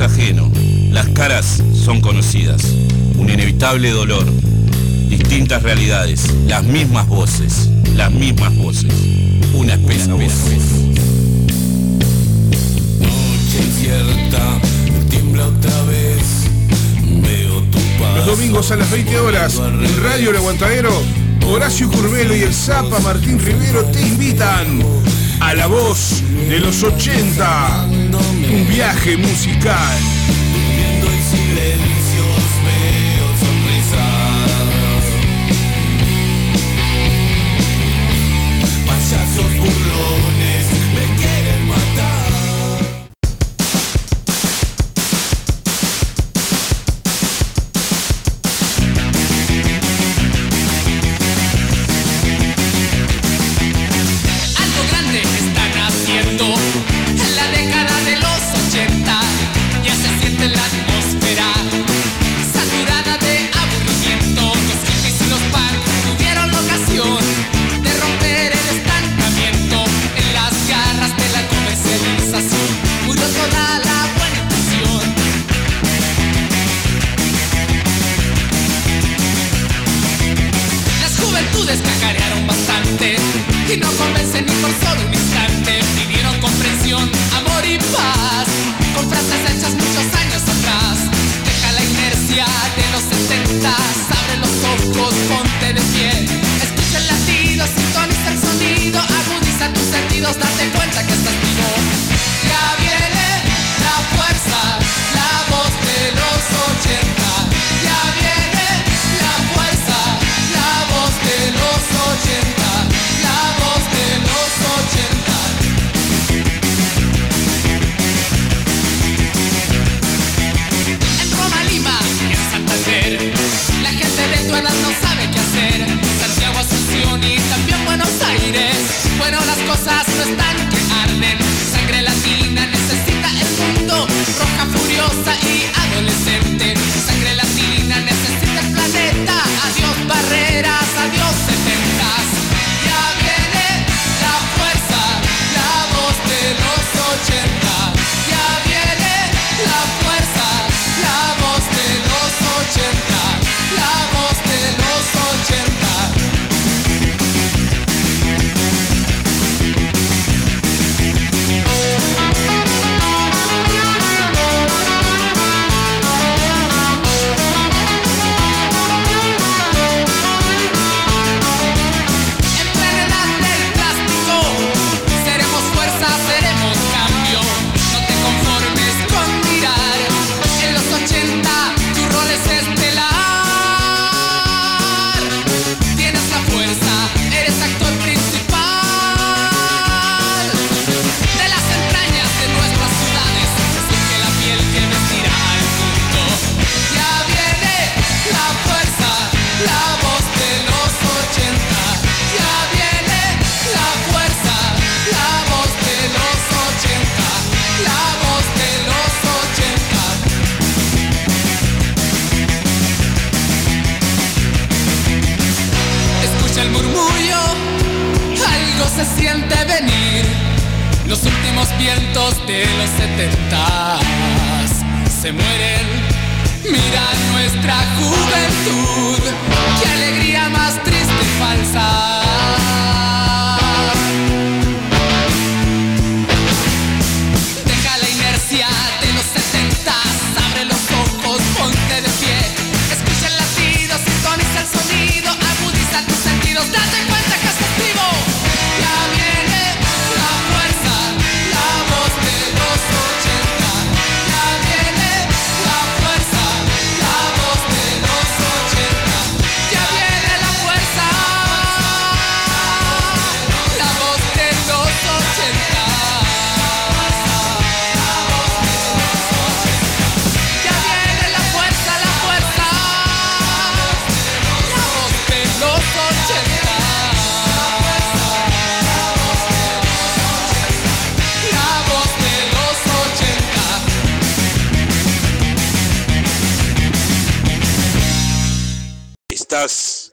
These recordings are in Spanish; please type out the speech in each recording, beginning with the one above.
ajeno, las caras son conocidas, un inevitable dolor, distintas realidades, las mismas voces, las mismas voces, una espesa voz. Noche incierta, tiembla otra vez, veo tu paz. Los domingos a las 20 horas, en Radio El Aguantadero, Horacio Curvelo y el Zapa Martín Rivero te invitan a la voz de los 80. Un viaje musical.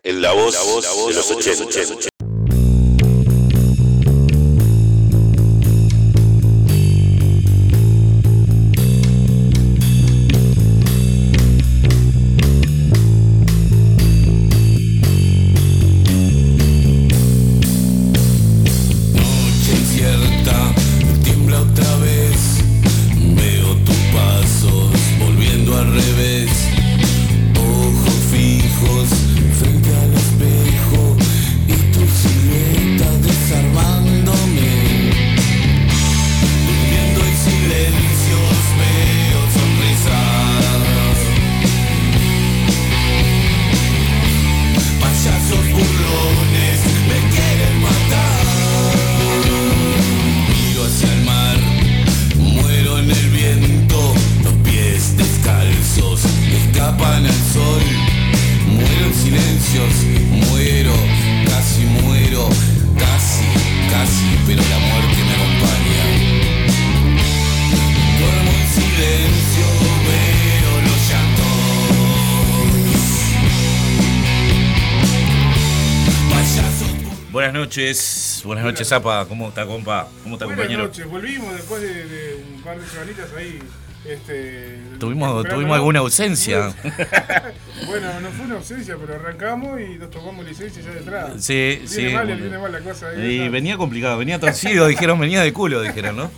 en la voz, la voz de los 80. Buenas noches, buenas Zapa. ¿Cómo está, compa? ¿Cómo está, Buenas compañero? noches, volvimos después de, de un par de semanitas ahí. Este, Tuvimos, tuvimos alguna ausencia. bueno, no fue una ausencia, pero arrancamos y nos tomamos licencia ya de entrada. Sí, viene sí. Mal, viene mal la cosa. ahí, Y esa. venía complicado, venía torcido, dijeron, venía de culo, dijeron, ¿no?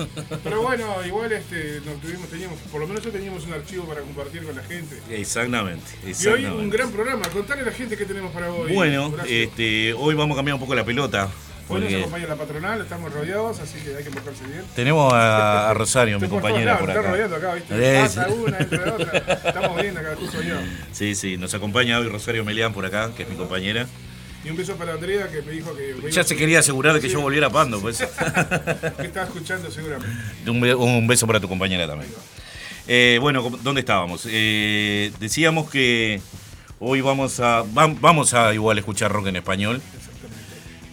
Pero bueno, igual este, nos tuvimos, teníamos, por lo menos yo teníamos un archivo para compartir con la gente. Exactamente, Y hoy un gran programa. Contale a la gente qué tenemos para hoy. Bueno, Horacio. este, hoy vamos a cambiar un poco la pelota. Hoy nos acompaña la patronal, estamos rodeados, así que hay que portarse bien. tenemos a, a Rosario, mi compañera, por acá. Está rodeando acá, ¿viste? Pasa sí. una, entra la otra. Estamos viendo acá, justo yo. Sí, sí, nos acompaña hoy Rosario Melián por acá, que es mi compañera. Y un beso para Andrea que me dijo que. me Ya se quería asegurar de que yo volviera a Pando, pues. Que estaba escuchando seguramente. Un, un beso para tu compañera también. Eh, bueno, ¿dónde estábamos? Eh, decíamos que hoy vamos a vam- vamos a igual escuchar rock en español,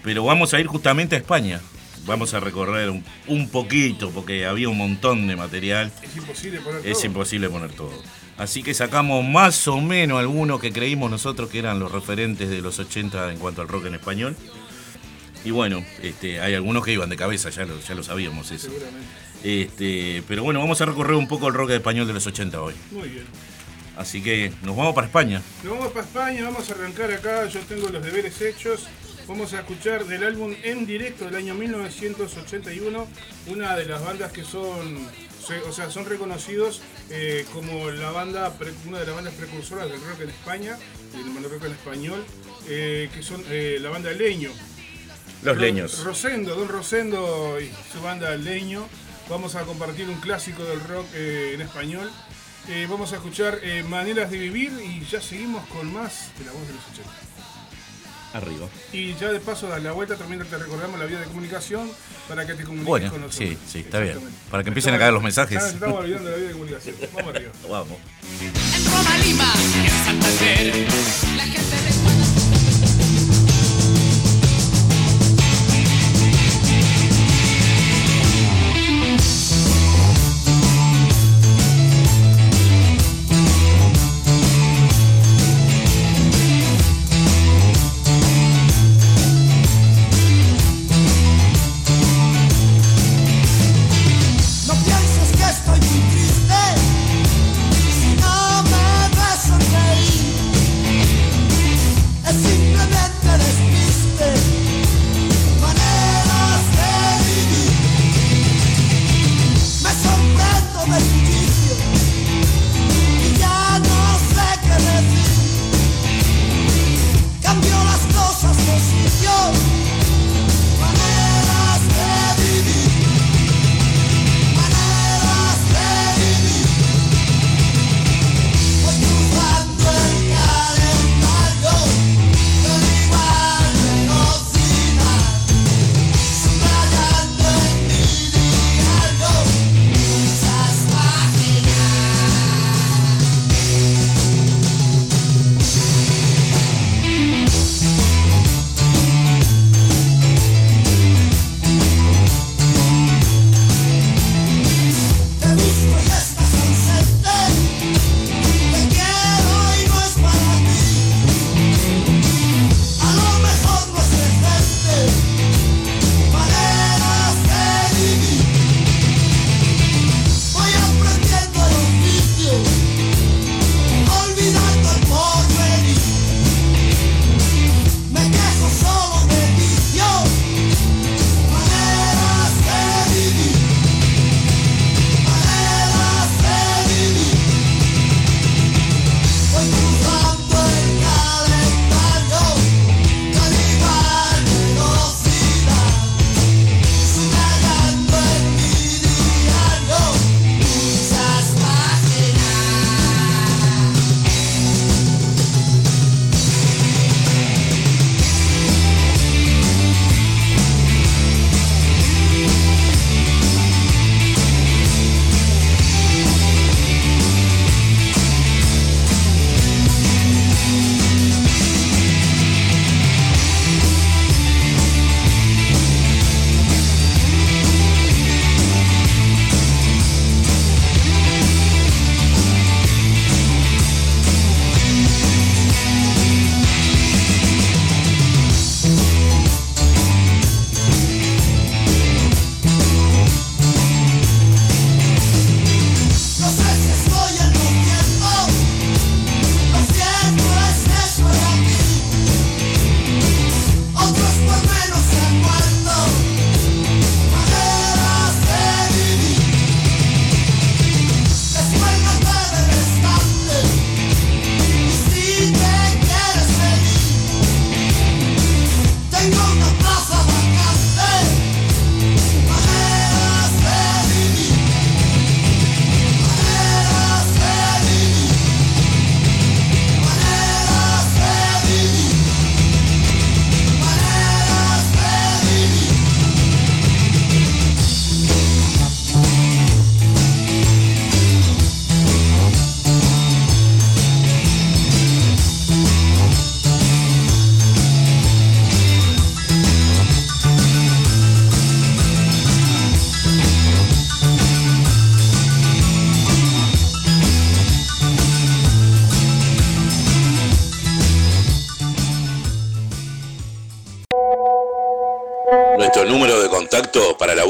pero vamos a ir justamente a España. Vamos a recorrer un, un poquito porque había un montón de material. Es imposible poner Es todo. imposible poner todo. Así que sacamos más o menos algunos que creímos nosotros que eran los referentes de los 80 en cuanto al rock en español. Y bueno, este, hay algunos que iban de cabeza, ya lo, ya lo sabíamos eso. Seguramente. Este, pero bueno, vamos a recorrer un poco el rock español de los 80 hoy. Muy bien. Así que nos vamos para España. Nos vamos para España, vamos a arrancar acá. Yo tengo los deberes hechos. Vamos a escuchar del álbum en directo del año 1981, una de las bandas que son, o sea, son reconocidos eh, como la banda, una de las bandas precursoras del rock en España, del rock en español, eh, que son eh, la banda Leño. Los leños. Rosendo, Don Rosendo y su banda Leño. Vamos a compartir un clásico del rock en español. Vamos a escuchar Maneras de Vivir y ya seguimos con más de la voz de los 80. Arriba. Y ya de paso a la vuelta también te recordamos la vía de comunicación para que te comuniques Bueno, con nosotros. sí, sí, está bien. Para que empiecen a caer los mensajes. Ya estamos olvidando de la vía de comunicación. Vamos arriba. Vamos. En Roma, Lima, en Santander, la gente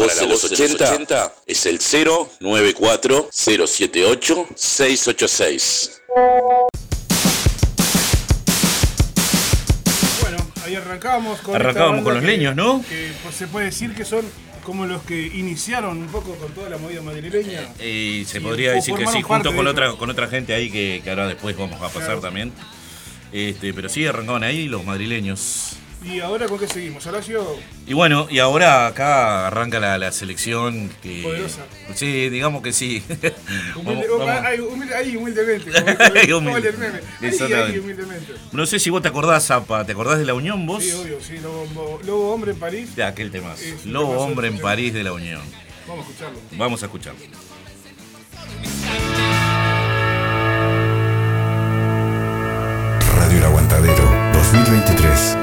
voz, de, los 80 es el 094 078 686. Bueno, ahí arrancamos con Arrancábamos esta con los que- leños, ¿no? Que pues, se puede decir que son como los que iniciaron un poco con toda la movida madrileña. Y se podría decir que sí, junto con otra, con otra gente ahí que, que ahora después vamos a pasar Claro. también. Este, pero sí, arrancaban ahí los madrileños. ¿Y ahora con qué seguimos? Horacio, Y bueno, y ahora acá arranca la, la selección que. Poderosa. Sí, digamos que sí. humilde, Vamos- vamos. ay, humilde- ahí humildemente. como dice- Ahí, como humilde. el meme. Ahí, ahí, Exactamente. humildemente. No sé si vos te acordás, Zapa, ¿te acordás de la Unión vos? Sí, obvio, sí, Lobo, Lobo Hombre en París. De aquel tema. Lobo temazo, Hombre en. París de la Unión. Vamos a escucharlo. Vamos a escucharlo. Radio El Aguantadero 2023.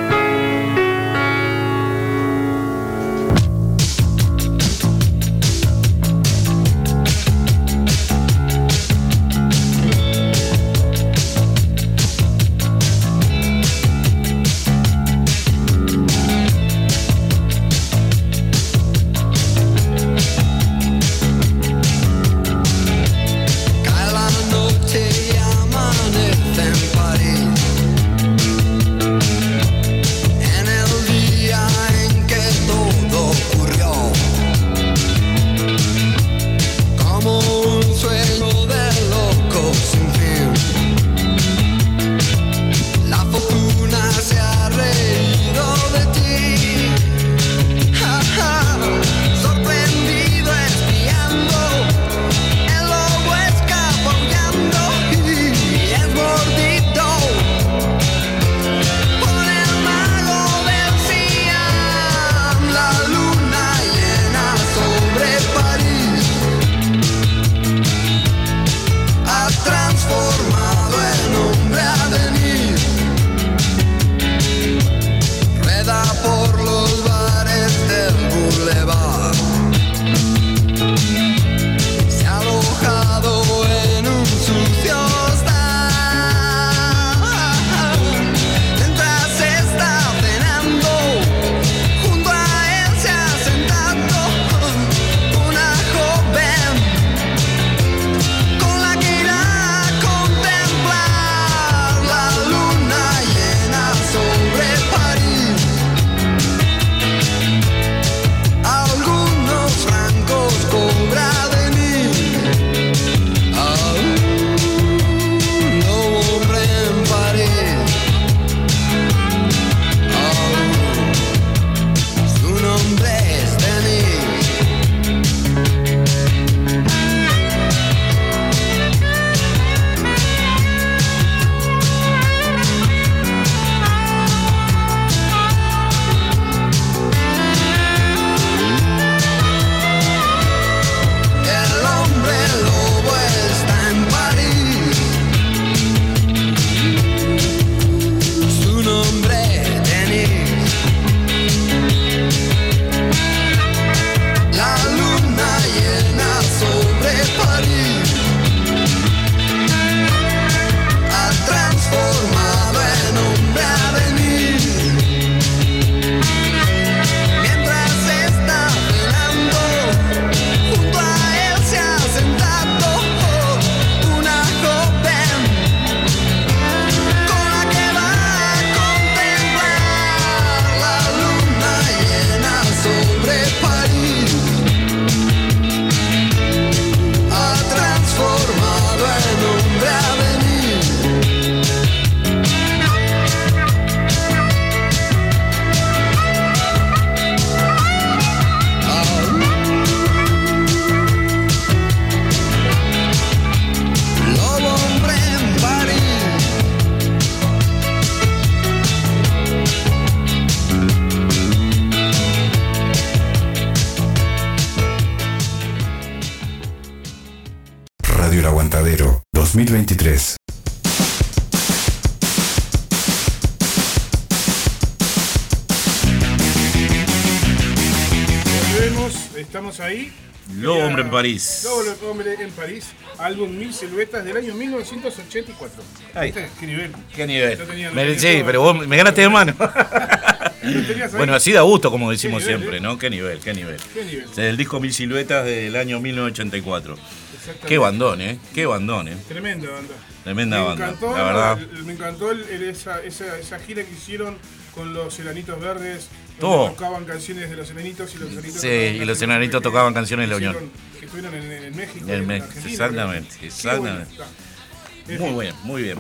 Hombre en París, álbum Mil Siluetas del año 1984. Ahí. ¿Viste? ¿Qué nivel? Qué nivel. Tenía- Me- sí, pero vos me ganaste de mano. Bueno, así da gusto, como decimos nivel, siempre, ¿eh? ¿no? Qué nivel, qué nivel. ¿Qué nivel? El disco Mil Siluetas del año 1984. Exactamente. Qué bandón, ¿eh? Qué bandón, ¿eh? Tremenda banda. Tremenda me banda, Encantó, la verdad. Me encantó el- el- esa, esa, esa gira que hicieron con los Enanitos Verdes. Todo. Tocaban canciones de los Enanitos y los Enanitos Sí, y los Enanitos tocaban canciones de la Unión. México. Argentina, exactamente, exactamente. En Muy bien, muy bien.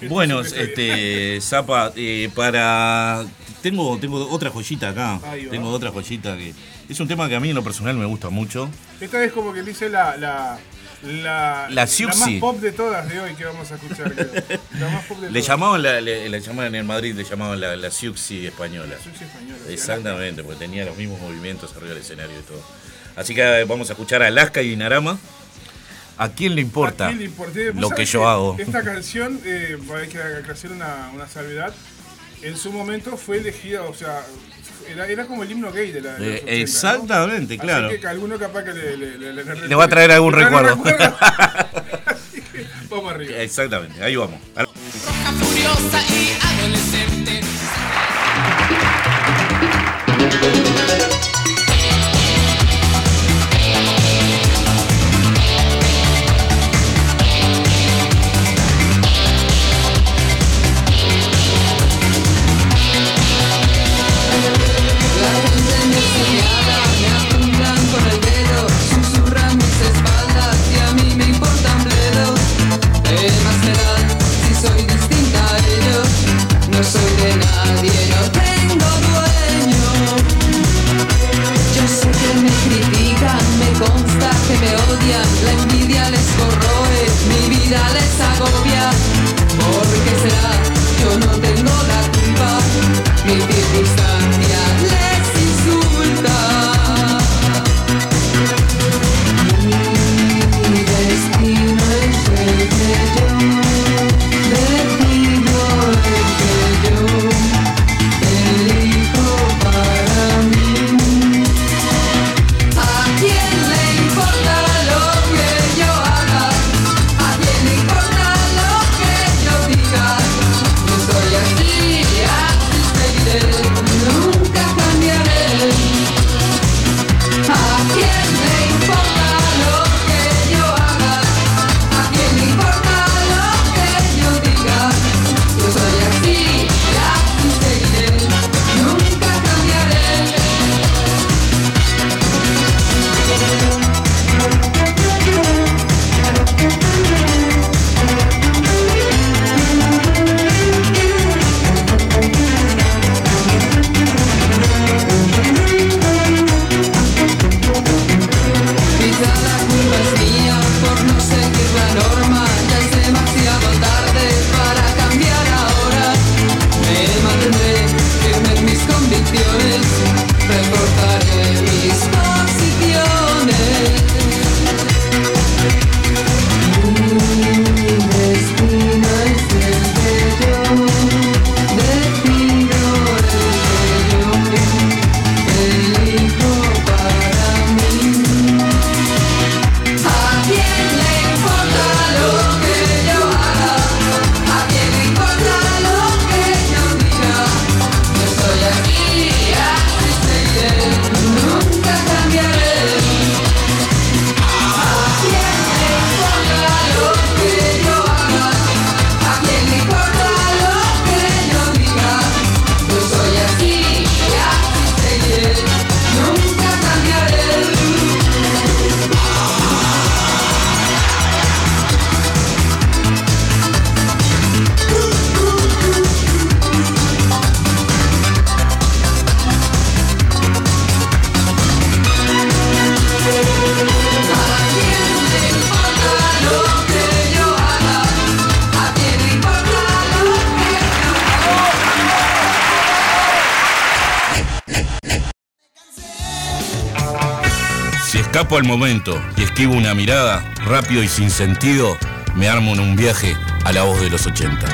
Sí, Bueno, este, Zapa, eh, para. Tengo, tengo otra joyita acá. Tengo otra joyita que. Es un tema que a mí en lo personal me gusta mucho. Esta es como que dice la. La, la, La más Siuxi. pop de todas de hoy que vamos a escuchar. La más pop de Le todas. llamaban, la, le, le llamaban en Madrid, le llamaban la, la Siuxi española. Siuxi española, Exactamente, porque tenía los mismos movimientos arriba del escenario y todo. Así que eh, vamos a escuchar a Alaska y Dinarama. ¿A quién le importa ¿A quién le importa? ¿Vos lo que yo hago? Esta canción, eh, hay que hacer una, una salvedad. En su momento fue elegida, o sea, era, era como el himno gay de la. de Eh, 80, ¿no? exactamente, Así claro. que alguno capaz que le, le, le- le- Le va a traer algún trae recuerdo. Así que vamos arriba. Exactamente, ahí vamos. Al momento y esquivo una mirada, rápido y sin sentido, me armo en un viaje a la voz de los 80.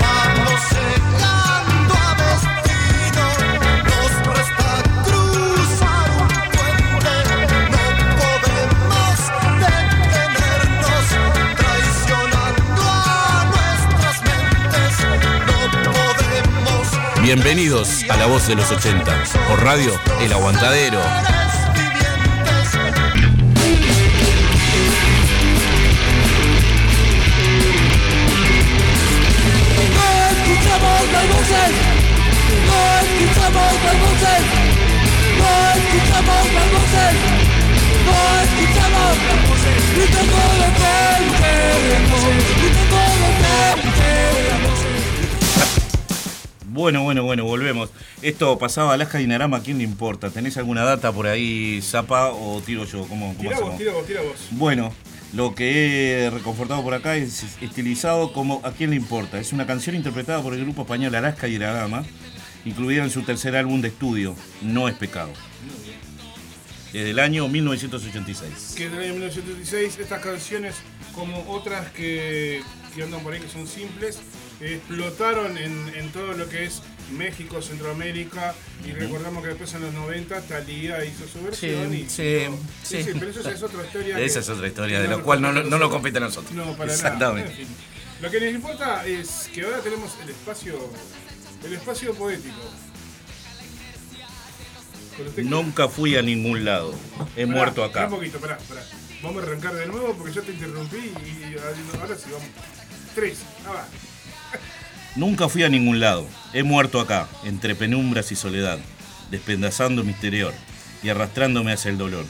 Vamos llegando a destino, nos resta cruzar un puente, no podemos detenernos, traicionando a nuestras mentes, no podemos Bienvenidos a la voz de los 80. Por radio, El Aguantadero. Bueno, bueno, bueno, volvemos. Esto pasaba Alaska Dinarama, ¿a quién le importa? ¿Tenés alguna data por ahí, Zapa, o tiro yo? ¿Cómo, cómo Tira vos, tira vos, tira vos. Bueno, lo que he reconfortado por acá es estilizado como ¿A quién le importa? Es una canción interpretada por el grupo español Alaska Dinarama, incluida en su tercer álbum de estudio, No es pecado. Desde el año 1986. Que en el año 1986 estas canciones, como otras que, que andan por ahí que son simples, explotaron en, en todo lo que es México, Centroamérica, y recordamos que después en los 90 Talía hizo su versión. y, sí, no, sí. sí, pero eso es otra historia. que- Esa es otra historia, de la cual no, no, compete no nos nosotros. compete a nosotros. No, para Exactamente. nada. Lo que nos importa es que ahora tenemos el espacio, el espacio poético. Nunca fui a ningún lado. He Pará, muerto acá. Un poquito, pará, pará. Vamos a arrancar de nuevo porque yo te interrumpí y ahora sí vamos. Tres, ah, va. Nunca fui a ningún lado. He muerto acá, entre penumbras y soledad, despedazando mi exterior y arrastrándome hacia el dolor.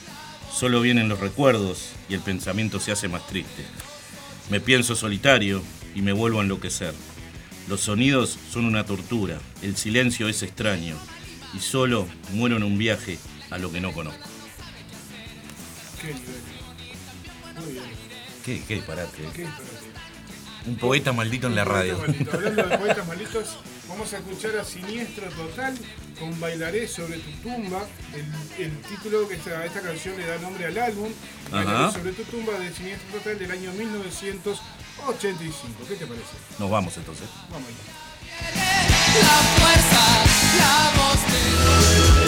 Solo vienen los recuerdos y el pensamiento se hace más triste. Me pienso solitario y me vuelvo a enloquecer. Los sonidos son una tortura, el silencio es extraño y solo muero en un viaje a lo que no conozco. Qué nivel. Muy bien. ¿Qué, qué disparate? Qué disparate. Un poeta maldito en la radio. Maldito. Hablando de poetas malditos, vamos a escuchar a Siniestro Total con Bailaré sobre tu tumba. El, el título que esta, esta canción le da nombre al álbum. Bailaré sobre tu tumba de Siniestro Total del año 1985. ¿Qué te parece? Nos vamos entonces. Vamos allá. La fuerza, la voz de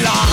disco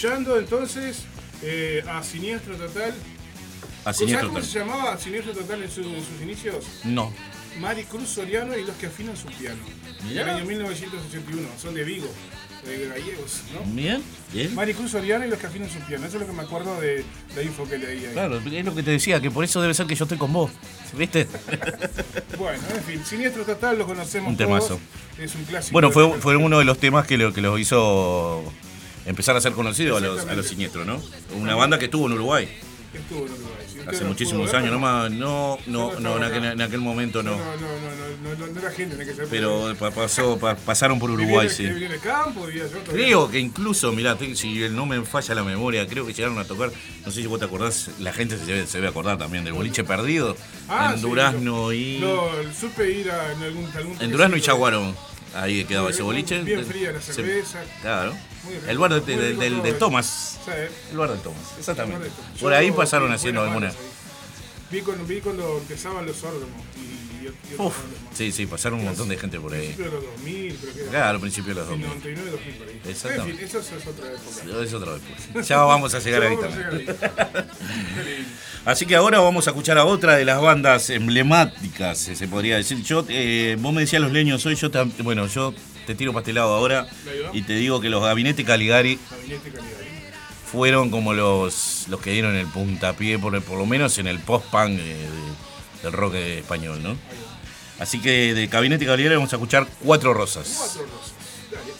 escuchando entonces eh, a Siniestro Total. A ¿Sabes Siniestro cómo Total. se llamaba Siniestro Total en, su- en sus inicios? No. Mari Cruz Soriano y los que afinan su piano. En el año 1981. Son de Vigo, de gallegos, ¿no? Bien, bien. Mari Cruz Soriano y los que afinan su piano. Eso es lo que me acuerdo de la info que leí ahí. Claro, es lo que te decía, que por eso debe ser que yo estoy con vos. ¿Viste? Bueno, en fin, Siniestro Total lo conocemos Un todos. temazo. Es un clásico. Bueno, fue, uno de los temas que lo, que los hizo empezar a ser conocidos a los, a los siniestros, ¿no? Una banda que estuvo en Uruguay Estuvo en Uruguay. Si usted hace muchísimos años, no, bueno, más- no, no, Yo no, en aquel, en aquel momento no. No, no, no, no, no, no, no era gente. Pero pa- pasó, pa- pasaron por Uruguay, sí. en el campo. Creo que incluso, mirá, si no me falla la memoria, creo que llegaron a tocar, no sé si vos te acordás, la gente se debe, se debe acordar también del boliche perdido Ah, en sí, Durazno y. lo- supe ir a en algún, algún En Durazno y. Chaguarón. Ahí quedaba Bien- ese boliche. bien fría la Se- cerveza. Claro. El bar de- todo de eso. Thomas. Sí. El bar de Thomas, exactamente. Correcto. Por Yo ahí pasaron haciendo buenas alguna. bandas ahí. Vi cuando, vi cuando empezaban los órganos y, y, y Uf, sí, sí, pasaron un montón de gente por ahí. Principio de los 2000, creo que era. Claro, al principio de los Sí, 2000. 99, 2000 por ahí. Exactamente. En fin, eso es otra época. Es otra pues. Ya vamos a llegar ahí también. Así que ahora vamos a escuchar a otra de las bandas emblemáticas, se podría decir. Yo, eh, vos me decías los leños hoy, yo bueno, yo te tiro para este lado ahora y te digo que los Gabinete Caligari Gabinete Caligari. fueron como los, los que dieron el puntapié, por, por lo menos en el post-punk de- del rock español, ¿no? Así que de Gabinete Caligari vamos a escuchar Cuatro Rosas. Cuatro rosas. Dale.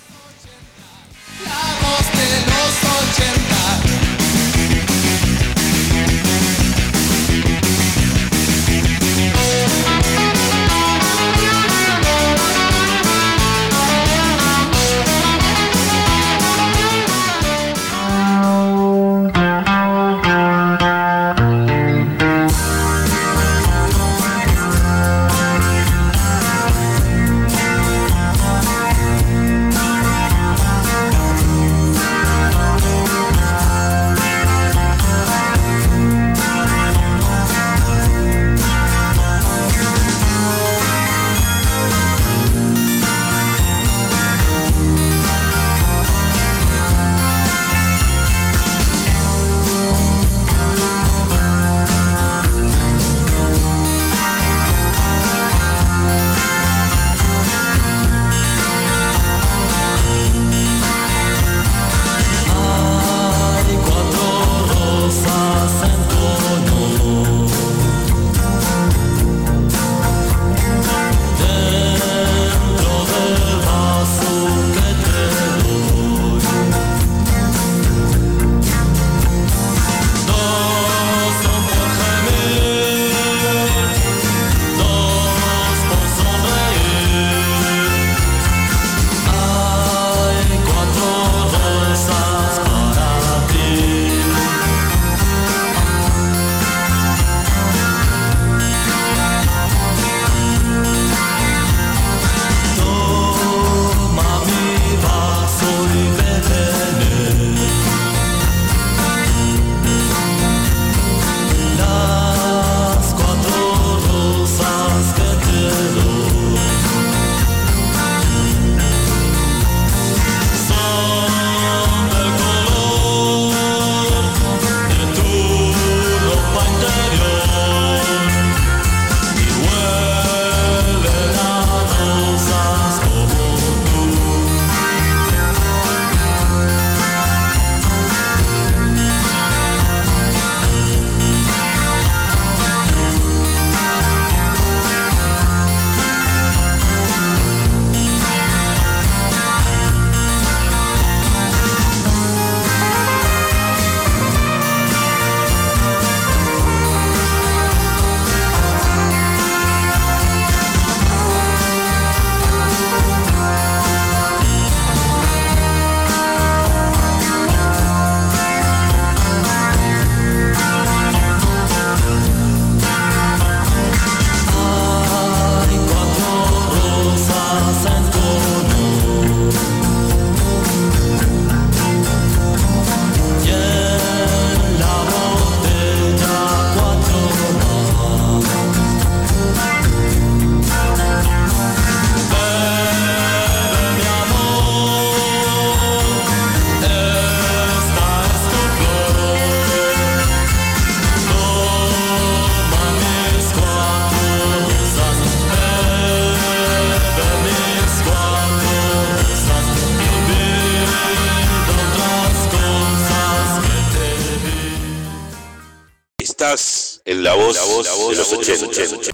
Los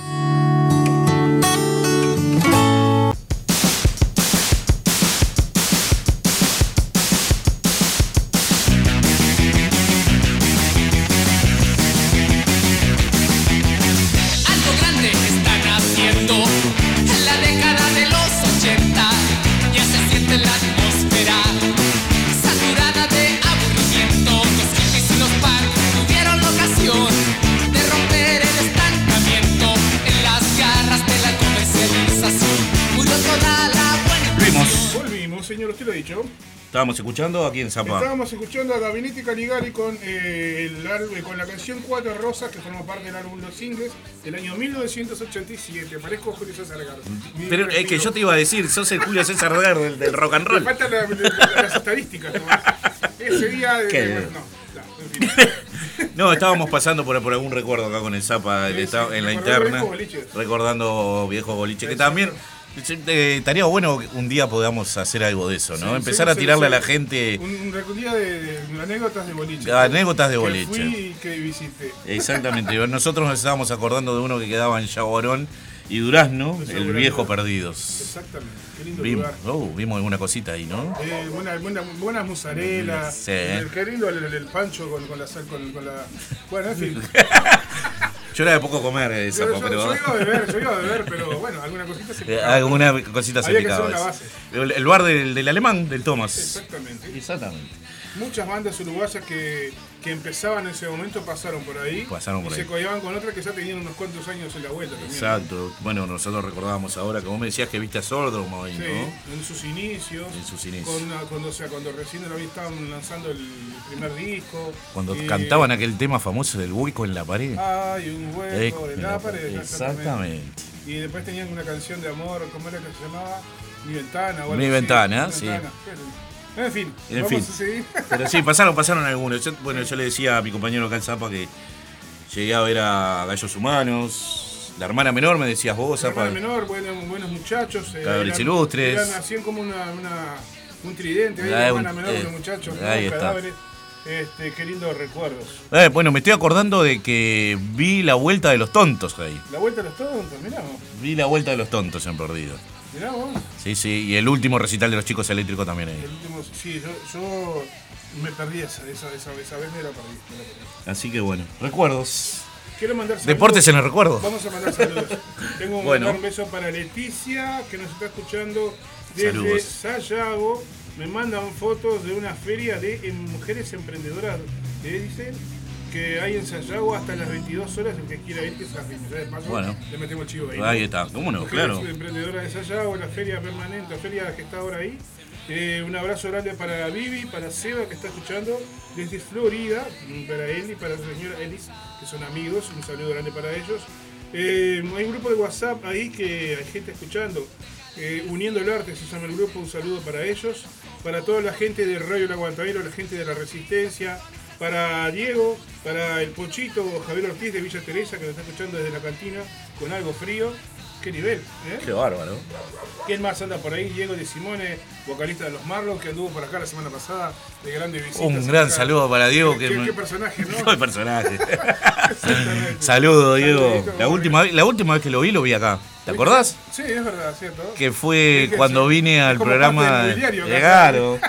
escuchando Zapa. Estábamos escuchando a Gabinete Caligari con, eh, el álbum- con la canción Cuatro Rosas, que formó parte del álbum Los Singles del año 1987. Parezco Julio César Garza. Mi Pero es que yo te iba a decir, sos el Julio César Dar del, del rock and Me roll. faltan la- la- las estadísticas. ¿no? Ese día. de- no, no, en fin. No, estábamos pasando por, por algún recuerdo acá con el Zapa Sí, sí, en la interna, recordando viejos boliches, que también eh, estaría bueno que un día podamos hacer algo de eso, ¿no? Sí, Empezar sí, a sí, tirarle a la gente Un, recuerdo de, de anécdotas de boliche. Anécdotas de Que boliche. fui y que visité. Exactamente. Nosotros nos estábamos acordando de uno que quedaba en Yaguarón y Durazno, el Durazno. viejo Perdidos. Exactamente. Qué lindo lugar. oh, vimos alguna cosita ahí, ¿no? Eh, buena, buena, buenas mozzarella. Sí. El, qué lindo el, el- pancho con, con la sal, con, con la. Bueno, en fin. Yo era de poco comer eh, Yo, yo- pero... yo iba a beber, yo iba a beber, pero bueno, alguna cosita se Eh, picaba. Alguna cosita se que picaba. hacer una eso. base. El, el bar del, del alemán, del Thomas. Exactamente. Exactamente. Muchas bandas uruguayas que, que empezaban en ese momento pasaron por ahí. Pasaron por y ahí. se codeaban con otras que ya tenían unos cuantos años en la vuelta también. Exacto. Bueno, nosotros recordábamos ahora vos me decías que viste a Sordromo ahí, Sí, ¿no? en sus inicios. En sus inicios. Cuando, o sea, cuando recién estaban lanzando el primer disco. Cuando y- cantaban aquel tema famoso del hueco en la pared. Hay un Eh, hueco en la pared. Exactamente. exactamente. Y después tenían una canción de amor, ¿cómo era que se llamaba? Mi ventana o algo Mi así. ventana, Mi sí. ventana. En fin, En vamos fin. a seguir. Pero sí, pasaron, pasaron algunos. Yo- bueno, yo le decía a mi compañero acá en Zapa que llegué a ver a Gallos Humanos. La hermana menor me decías vos, La Zapa. hermana menor, buenos, buenos muchachos. eh, Cabros eran- ilustres. eran- hacían como una, una- un tridente ahí, Ah, la un- hermana menor, eh, los muchachos, ahí está. cadáveres. Este, qué lindos recuerdos. Eh, bueno, me estoy acordando de que vi la vuelta de los tontos ahí. La vuelta a los tontos, mirá. Vi la vuelta de los tontos en Perdido. Mirá vos. Sí, sí, y el último recital de los chicos eléctricos también ahí. El último, sí, yo, yo me perdí esa, esa, esa, esa vez, me la perdí. me la perdí. Así que bueno, recuerdos. Quiero mandar saludos. Deportes en el recuerdo. Vamos a mandar saludos. Tengo Bueno. un beso para Leticia, que nos está escuchando desde Saludos. Sayago. Me mandan fotos de una feria de mujeres emprendedoras, que dicen que hay en Sayago hasta las 22 horas. El que quiera ir, que de paso, Bueno. le metemos el chivo ahí. Ahí está, cómo no, claro. emprendedoras de Sayago, la feria permanente, la feria que está ahora ahí. Eh, un abrazo grande para Vivi, para Seba que está escuchando desde Florida, para él y para la señora Elis, que son amigos, un saludo grande para ellos. Eh, hay un grupo de WhatsApp ahí que hay gente escuchando. Eh, Uniendo el Arte se llama el grupo, un saludo para ellos. Para toda la gente de Radio El Aguantadero, la gente de la Resistencia. Para Diego, para el Pochito, Javier Ortiz de Villa Teresa, que nos está escuchando desde la cantina con algo frío. Qué nivel, ¿eh? Qué bárbaro. ¿Quién más anda por ahí? Diego de Simone, vocalista de los Marlons, que anduvo por acá la semana pasada de grandes visitas. Un gran acá. saludo para Diego. Qué, que qué- personaje, ¿no? Qué personaje. Saludo, Diego. Saludito, La última, vez- la última vez que lo vi, lo vi acá. ¿Te acordás? Sí, es verdad, ¿cierto? Que fue Es que cuando sí, vine al programa. Claro.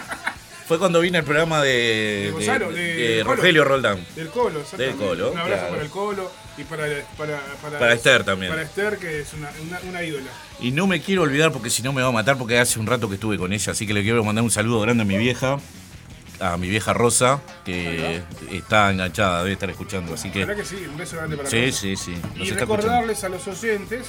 Fue cuando vine al programa de, De Gonzalo, de- de Colo. Rogelio Roldán. Del Colo, exactamente. Del Colo, Un abrazo claro. para el Colo y para, para, para, Para Esther también. Para Esther, que es una, una, una ídola. Y no me quiero olvidar porque si no me va a matar porque hace un rato que estuve con ella. Así que le quiero mandar un saludo grande a mi vieja. A mi vieja Rosa, que está enganchada, debe estar escuchando. Así que. ¿Verdad que sí? Un beso grande para Sí, Rosa. sí, sí. Y escuchando. recordarles a los oyentes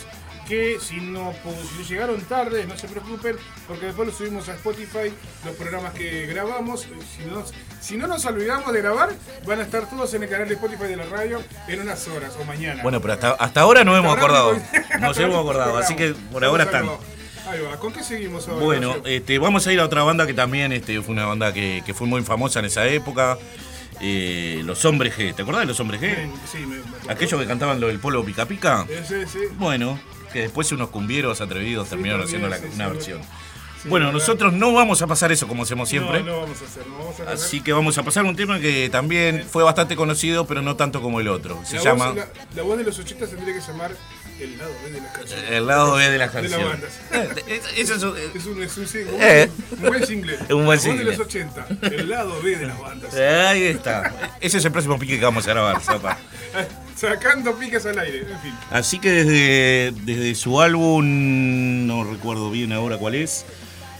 que si no, si llegaron tarde, no se preocupen, porque después lo subimos a Spotify, los programas que grabamos. Si no, si no nos olvidamos de grabar, van a estar todos en el canal de Spotify de la radio en unas horas o mañana. Bueno, pero hasta, hasta ahora nos hemos Hasta acordado. no- hasta Nos hemos no acordado, así que por ahora están. Ahí va, ¿con qué seguimos ahora? Bueno, este, vamos a ir a otra banda que también este, fue una banda que, que fue muy famosa en esa época. eh, los Hombres G. ¿Te acordás de los Hombres G? Sí, me. Aquellos que cantaban lo del polo pica pica. Ese, sí. Bueno, que después unos cumbieros atrevidos terminaron también, haciendo la- una sí, versión. Bueno, nosotros no vamos a pasar eso como hacemos siempre. No, no vamos a hacer, no vamos a. Así que vamos a pasar un tema que también fue bastante conocido, pero no tanto como el otro. Se la, llama voz, la, la voz de los 80 tendría que llamar el lado B de las canciones. El lado B de las De la canciones. banda. Eh, es un- Es un, es un, sí, un, Eh. un buen single. Un buen single. de los 80. El lado B de las bandas. Ahí está. Ese es el próximo pique que vamos a grabar, Zapa. Sacando piques al aire. En fin. Así que desde, desde su álbum, no recuerdo bien ahora cuál es,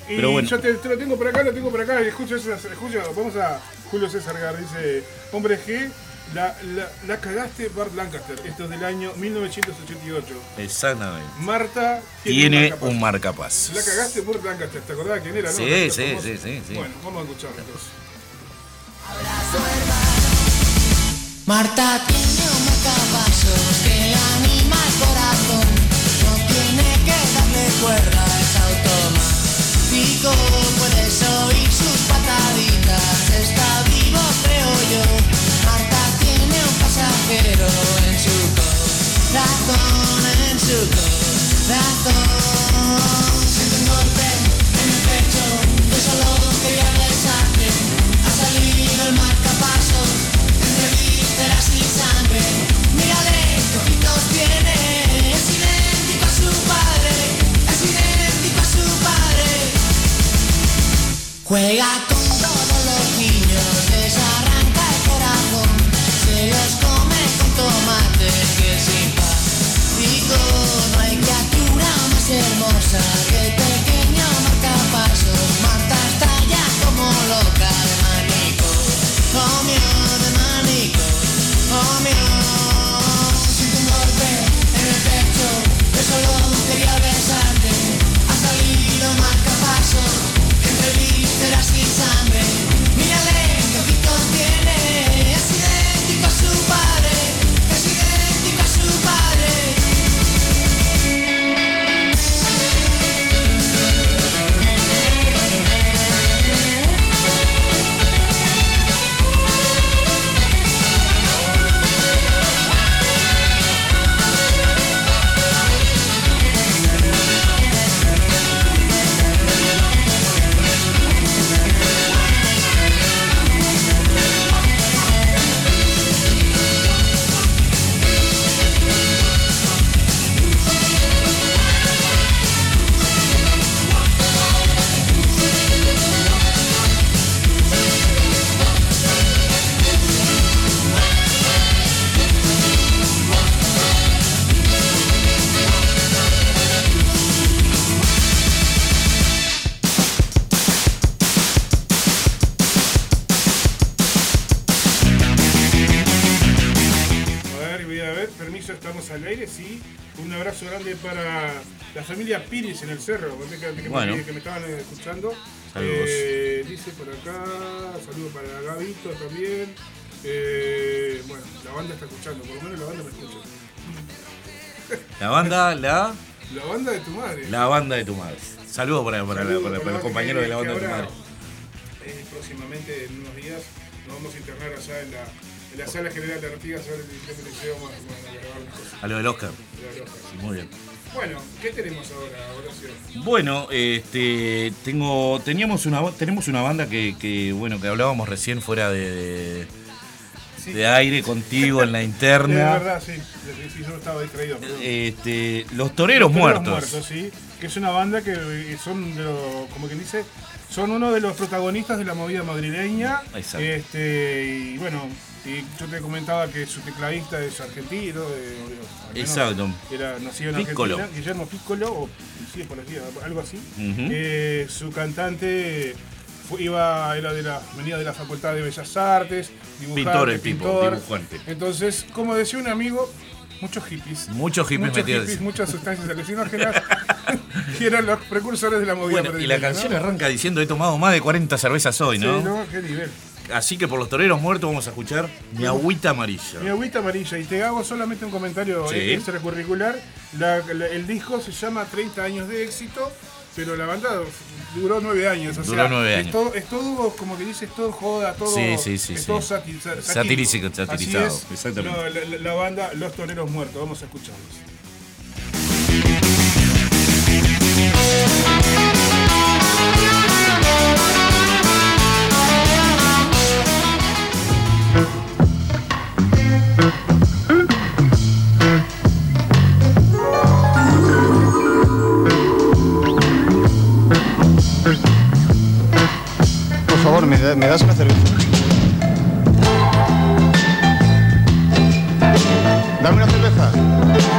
Y pero bueno. yo te, te lo tengo por acá, lo tengo por acá. y Escucha, esa- escucha, vamos a Julio César Gar, dice, hombre G, la, la, la cagaste Bart Lancaster. Esto es del año 1988. Exactamente. Marta Tiene marcapaso. un marcapaso. La cagaste Burt Lancaster, ¿te acordás quién era? no? Sí, actor sí, sí, sí, sí. Bueno, vamos a escucharlo entonces. Marta tiene un marcapasos que le anima el corazón. No tiene que darle cuerda, es automático. Puedes oír sus pataditas, está vivo, creo yo. Pasajero en su corazón, en su corazón. Siente un golpe en el pecho, yo solo quería besarte. Ha salido el marcapasos entre vísceras y sangre. Mírale, qué ojitos tiene. Es idéntico a su padre. Es idéntico a su padre. Juega con abrazo grande para la familia Piris en el cerro, que, Bueno. que me estaban escuchando. Saludos. Eh, dice por acá, saludo para Gabito también. Eh, bueno, la banda está escuchando, por lo menos la banda me escucha. La banda, la, La banda de tu madre. la banda de tu madre. Saludos para, Saludos para- para los compañeros de la banda de tu madre. eh, próximamente, en unos días, nos vamos a internar allá en la, en la sala general de Artigas, a ver a vamos a lo del Oscar. de. Sí, muy bien. Bueno, ¿qué tenemos ahora, Horacio? Bueno, este, tengo, teníamos una, tenemos una banda que, que, bueno, que hablábamos recién fuera de, de, Sí. de aire contigo en la interna. verdad, sí. Sí, sí, yo estaba distraído. Este, los toreros Los muertos. Muertos, sí. Que es una banda que eh, son, de lo- como quien dice, son uno de los protagonistas de la movida madrileña. Exacto. Este, y bueno, y yo te comentaba que su tecladista es argentino. de- Exacto. Era nacido en Piccolo. Argentina, Guillermo Piccolo, o sí, por aquí, algo así. Eh, su cantante fue- iba, era de la, venía de la Facultad de Bellas Artes, dibujante, Pintor el tipo, dibujante. Entonces, como decía un amigo, muchos hippies. Muchos hippies Muchos metidos. hippies, muchas sustancias alucinógenas que eran los precursores de la movida. Bueno, y la canción ¿no? arranca diciendo he tomado más de 40 cervezas hoy, ¿no? Sí, ¿no? Qué nivel. Así que por los toreros muertos vamos a escuchar mi agüita amarilla. Mi agüita amarilla, y te hago solamente un comentario Sí. extracurricular. La- la- el disco se llama 30 años de éxito, pero la banda duró 9 años. O Duró sea, nueve es años. todo, es todo, como que dice, es todo joda, todo. Sí, sí, sí, es sí. todo sati- sa- Satírico, satírico. satirizado, Así es, exactamente. la- la banda Los Toreros Muertos, vamos a escucharlos. ¿me das una cerveza? Dame una cerveza.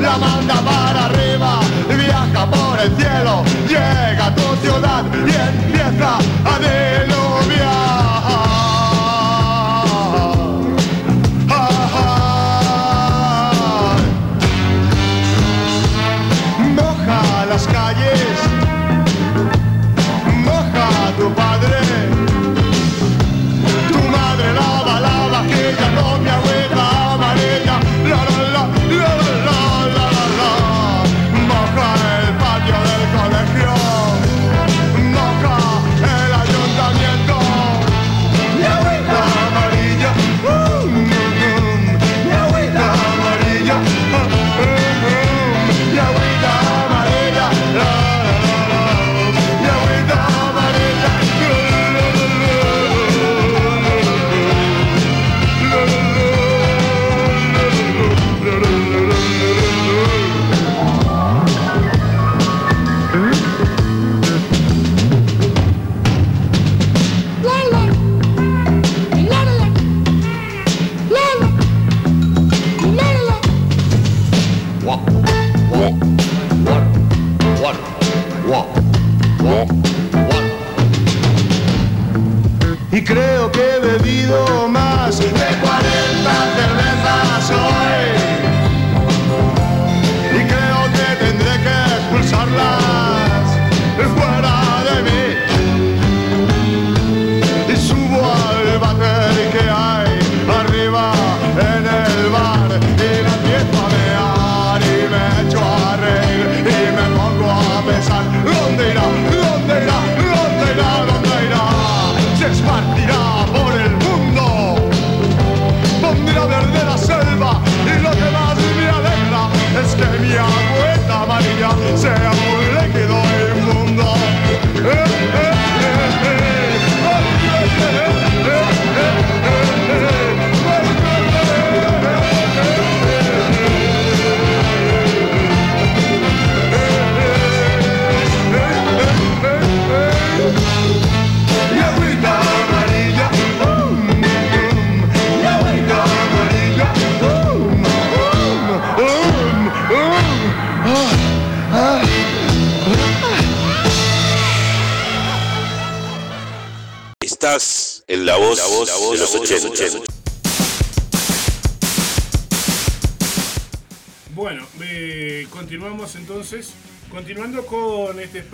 la manda para arriba, viaja por el cielo, llega a tu ciudad y en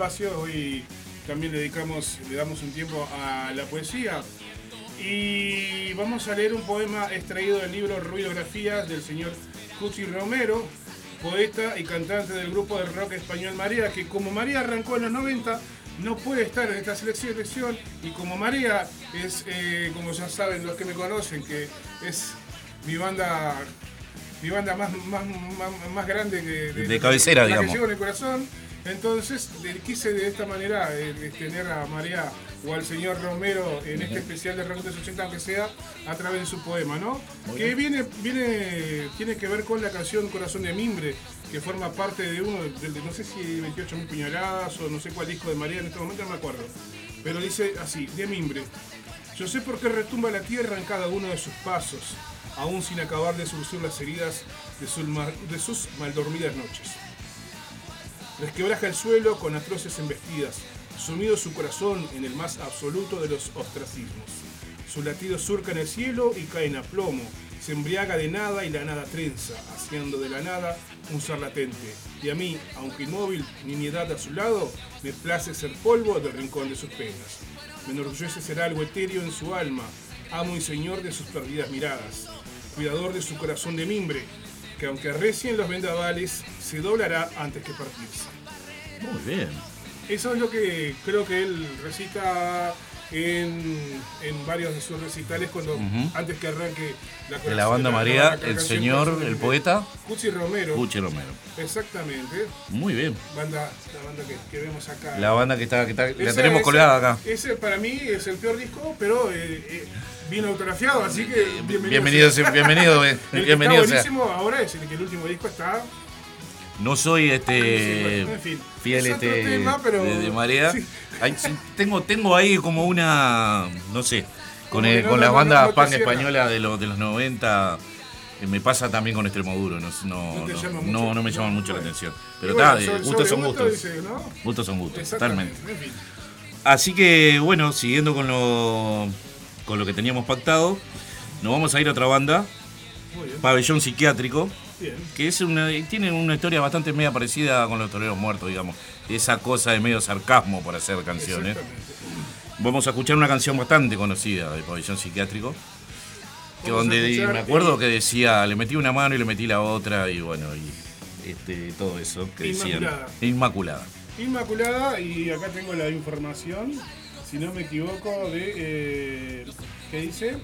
espacio, hoy también le dedicamos, le damos un tiempo a la poesía. Y vamos a leer un poema extraído del libro Ruidografías del señor Cusi Romero, poeta y cantante del grupo de rock español María, que como María arrancó en los 90, no puede estar en esta selección y como María es, eh, como ya saben los que me conocen, que es mi banda mi banda más, más, más, más grande que De cabecera, digamos. que llevo en el corazón. Entonces le quise de esta manera eh, tener a María o al señor Romero en este especial de Rock de los 80, aunque sea a través de su poema, ¿no? que viene, viene, tiene que ver con la canción Corazón de Mimbre, que forma parte de uno, del de, no sé si 28 mil puñaladas o no sé cuál disco de María en este momento, no me acuerdo. Pero dice así, de Mimbre. Yo sé por qué retumba la tierra en cada uno de sus pasos, aún sin acabar de surcir las heridas de, sus mal- de sus maldormidas noches. Resquebraja el suelo con atroces embestidas, sumido su corazón en el más absoluto de los ostracismos. Su latido surca en el cielo y cae en aplomo, se embriaga de nada y la nada trenza, haciendo de la nada un ser latente. Y a mí, aunque inmóvil, ni mi edad a su lado, me place ser polvo del rincón de sus penas. Me enorgullece ser algo etéreo en su alma, amo y señor de sus perdidas miradas, cuidador de su corazón de mimbre, que aunque arrecien los vendavales, se doblará antes que partirse. Muy bien. Eso es lo que creo que él recita en, en varios de sus recitales cuando antes que arranque la De la banda María, el señor, el poeta, Cuchi Romero. Cuchi Romero. Exactamente. Muy bien. Banda, la banda que, que vemos acá. La banda que está, que está- la tenemos colgada acá. Ese para mí es el peor disco, pero eh, eh, bien autografiado, así que bienvenido. Bienvenido, sea- bienvenido, eh, El que bienvenido está sea. buenísimo ahora es el que el último disco está No soy este En fin, fiel es este tema, pero- de, de Marea. sí. Tengo, tengo ahí como una, no sé, con, el- no- con no- las no- bandas cierra. españolas de los, de los 90. eh, Me pasa también con Extremoduro, no, no, No no, me llaman mucho la atención. Pero bueno, está, gustos son gustos. Gustos son gustos, totalmente. en fin. Así que bueno, siguiendo con lo, con lo que teníamos pactado, nos vamos a ir a otra banda. Pabellón Psiquiátrico, Bien. que es una, tiene una historia bastante media parecida con los toreros muertos, digamos. Esa cosa de medio sarcasmo por hacer canciones. Vamos a escuchar una canción bastante conocida de Pabellón Psiquiátrico. Que donde me acuerdo eh, que decía, le metí una mano y le metí la otra, y bueno, y este, todo eso que decían. Inmaculada. Inmaculada. Inmaculada, y acá tengo la información, si no me equivoco, de. Eh, ¿Qué dice?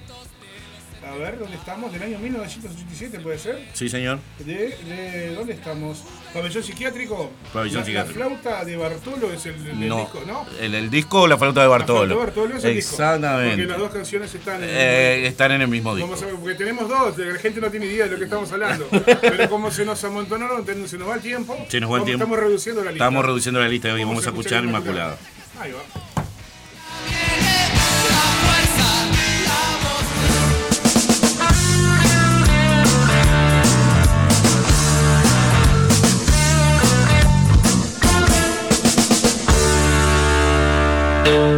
A ver, ¿dónde estamos? Del año 1987, ¿puede ser? Sí, señor. De, de- ¿Dónde estamos? ¿Pabellón psiquiátrico? Pabellón La- psiquiátrico. La flauta de Bartolo es el, el del No, disco, ¿no? El, el disco o la flauta de La Bartolo. flauta de Bartolo es el disco. Exactamente. Porque las dos canciones están en Eh, están en el mismo disco. Vamos porque tenemos dos, la gente no tiene idea de lo que estamos hablando. Pero como se nos amontonaron, se nos va el tiempo. Se nos va el vamos- tiempo. Estamos reduciendo la lista. Estamos reduciendo la lista de hoy. Vamos, a escuchar Inmaculada. Ahí va. Ya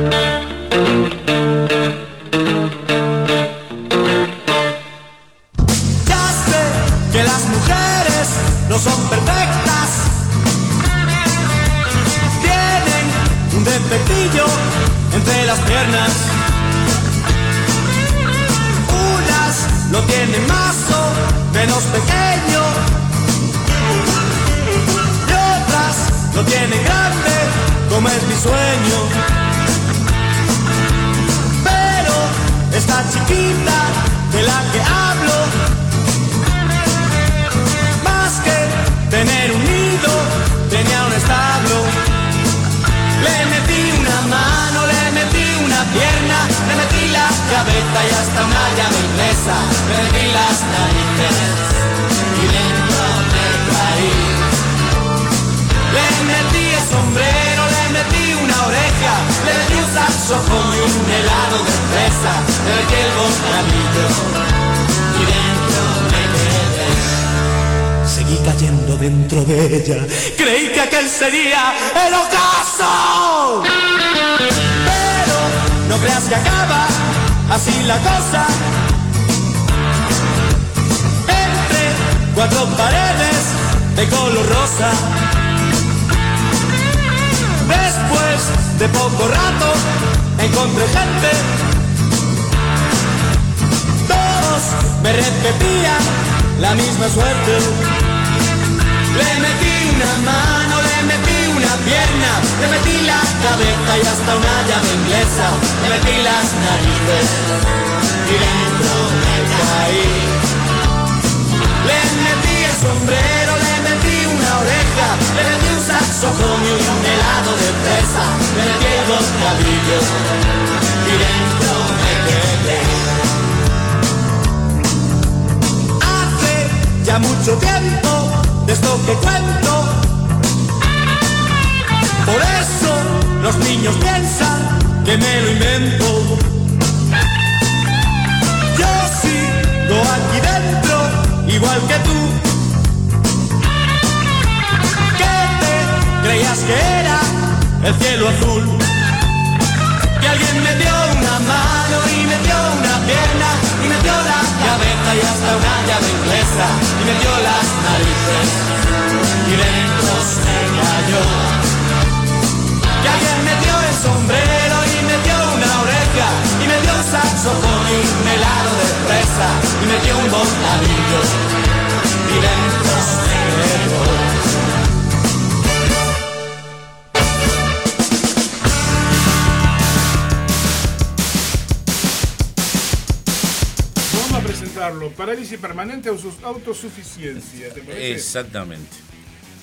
Exactamente.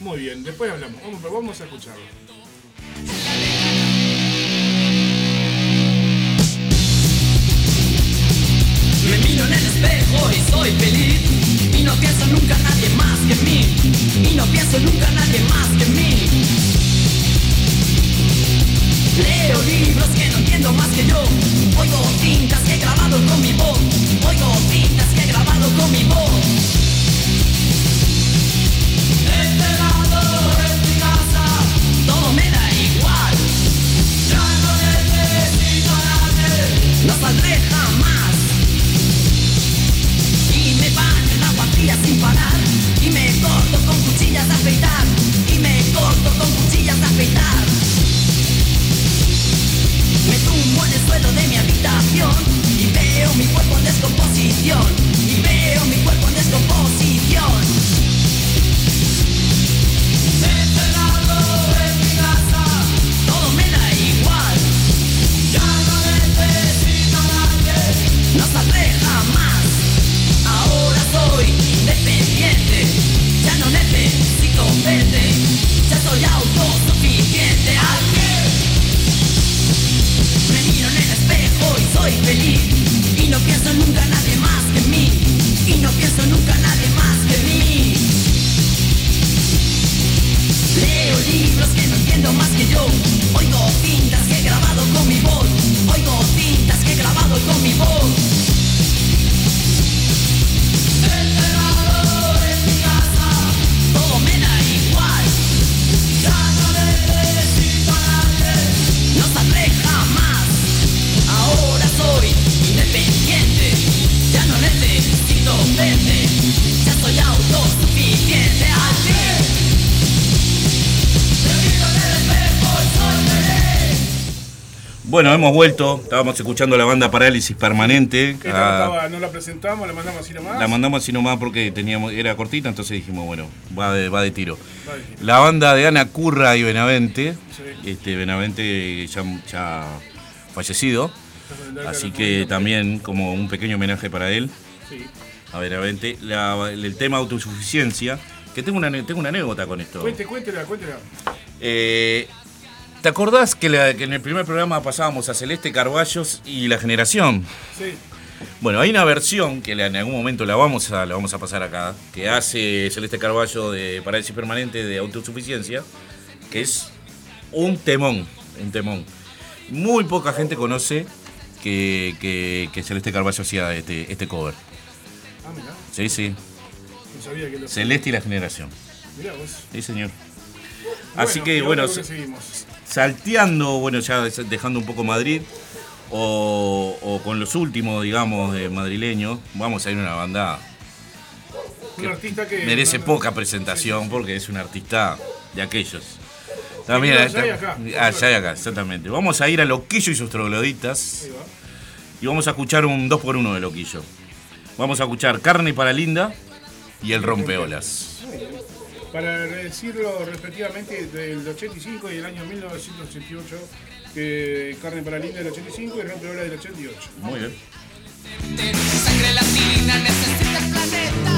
Muy bien, después hablamos. Vamos, pero vamos a escucharlo. Me miro en el espejo y soy feliz Y no pienso nunca en nadie más que en mí Y no pienso nunca en nadie más que en mí vuelto. Estábamos escuchando la banda Parálisis Permanente. Que Ah, estaba- no la presentamos, la mandamos así nomás. la mandamos así nomás porque teníamos, era cortita, entonces dijimos, bueno, va de, va de tiro. La banda de Ana Curra y Benavente. Sí. Este, Benavente ya, ya fallecido. Así que también como un pequeño homenaje para él. Sí. A Benavente. La- el tema autosuficiencia. Que tengo una, tengo una anécdota con esto. Cuente, cuéntela, cuéntela. Eh, ¿Te acordás que, la- que en el primer programa pasábamos a Celeste Carballos y la generación? Sí. Bueno, hay una versión que en algún momento la vamos a, la vamos a pasar acá, que hace Celeste Carballo de Parálisis Permanente de Autosuficiencia, que es un temón, un temón. Muy poca gente conoce que, que- que Celeste Carballo hacía este, este cover. Ah, mirá. Sí, sí. No sabía que lo Celeste y la generación. Mirá vos. Sí, señor. Así que bueno, seguimos. Salteando, bueno, ya dejando un poco Madrid, o, o con los últimos, digamos, madrileños, vamos a ir a una banda Un artista que. merece poca presentación porque es un artista de aquellos. También allá y acá. allá y acá, exactamente. Vamos a ir a Loquillo y sus trogloditas va. y vamos a escuchar un 2x1 de Loquillo. Vamos a escuchar Carne para Linda y El Rompeolas. Para decirlo respectivamente, del 85 y el año 1988, que Carne para Linda del 85 y Rompeola del 88. Muy bien. Sangre latina necesita el planeta.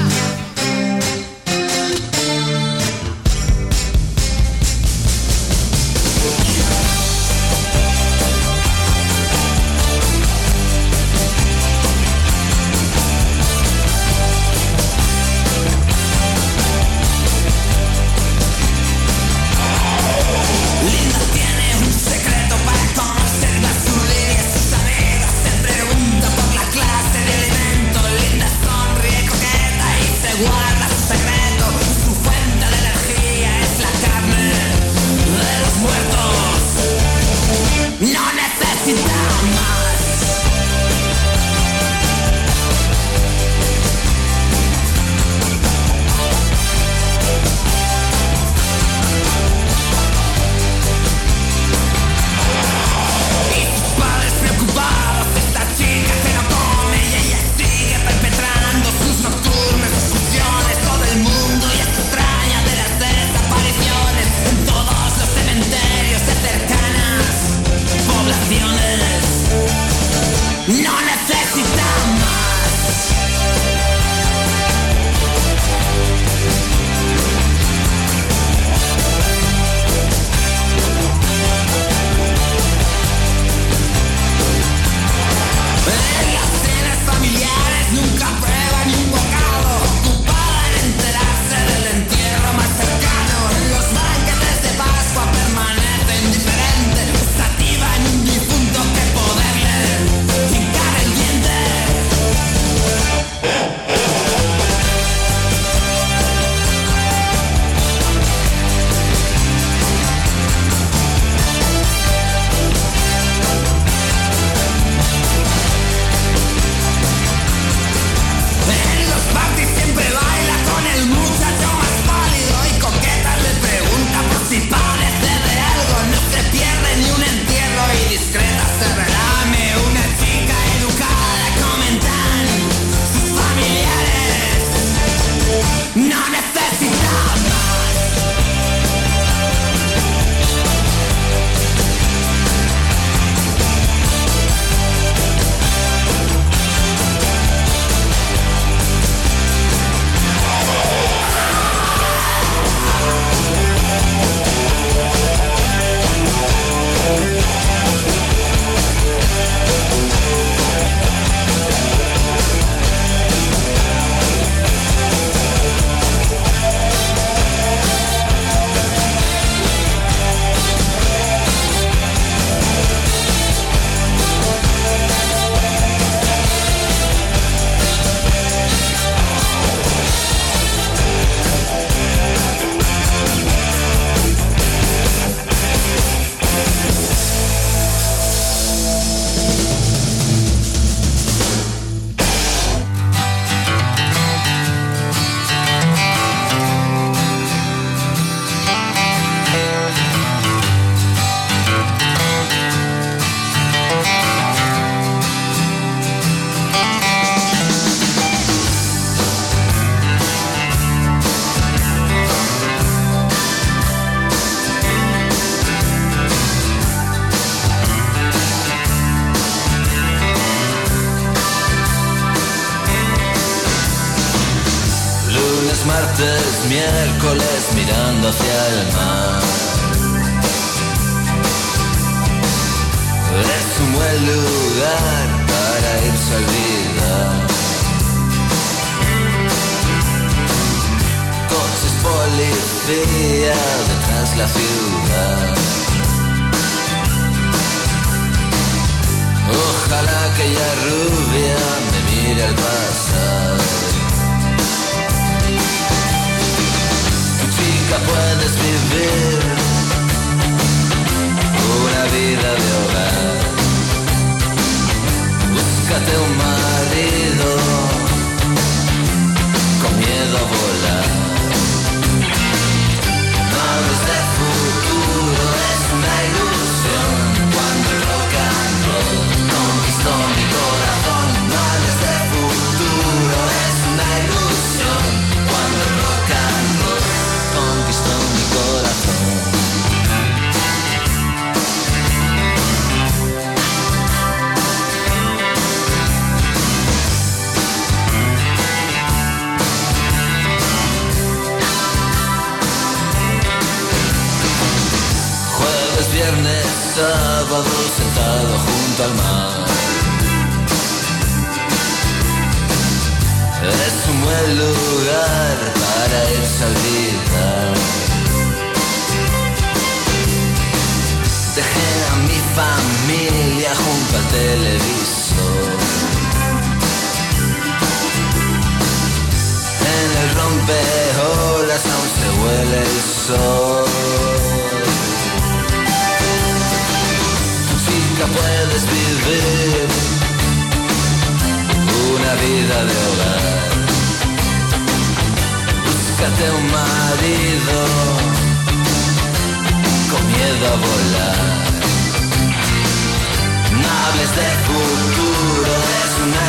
Volar. No hables de futuro, es una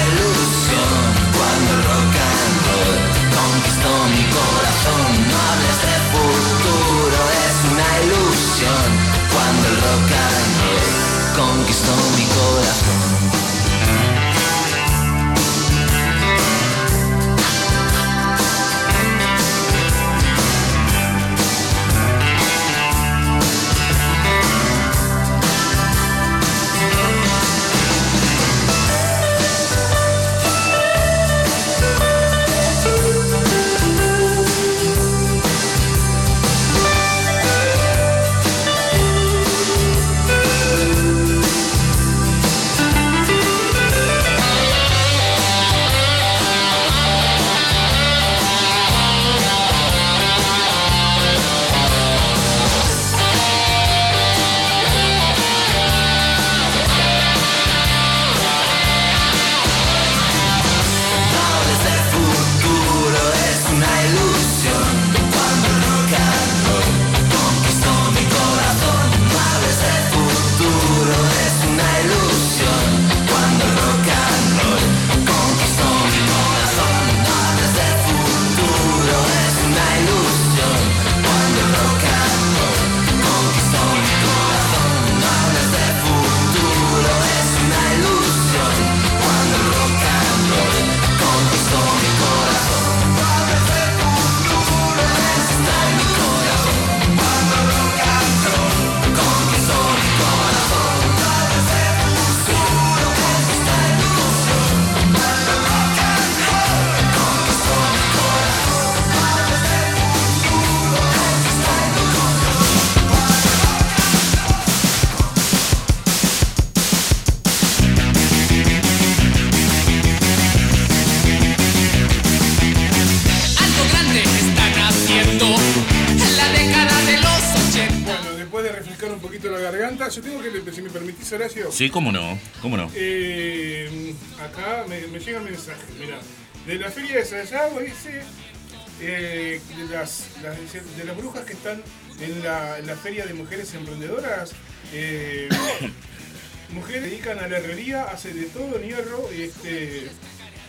Cómo no, cómo no. Eh, acá me, llega un mensaje, mira, de la feria de Sayago dice eh, de, las, de las brujas que están en la, feria de mujeres emprendedoras. eh, mujeres dedican a la herrería, hace de todo en hierro este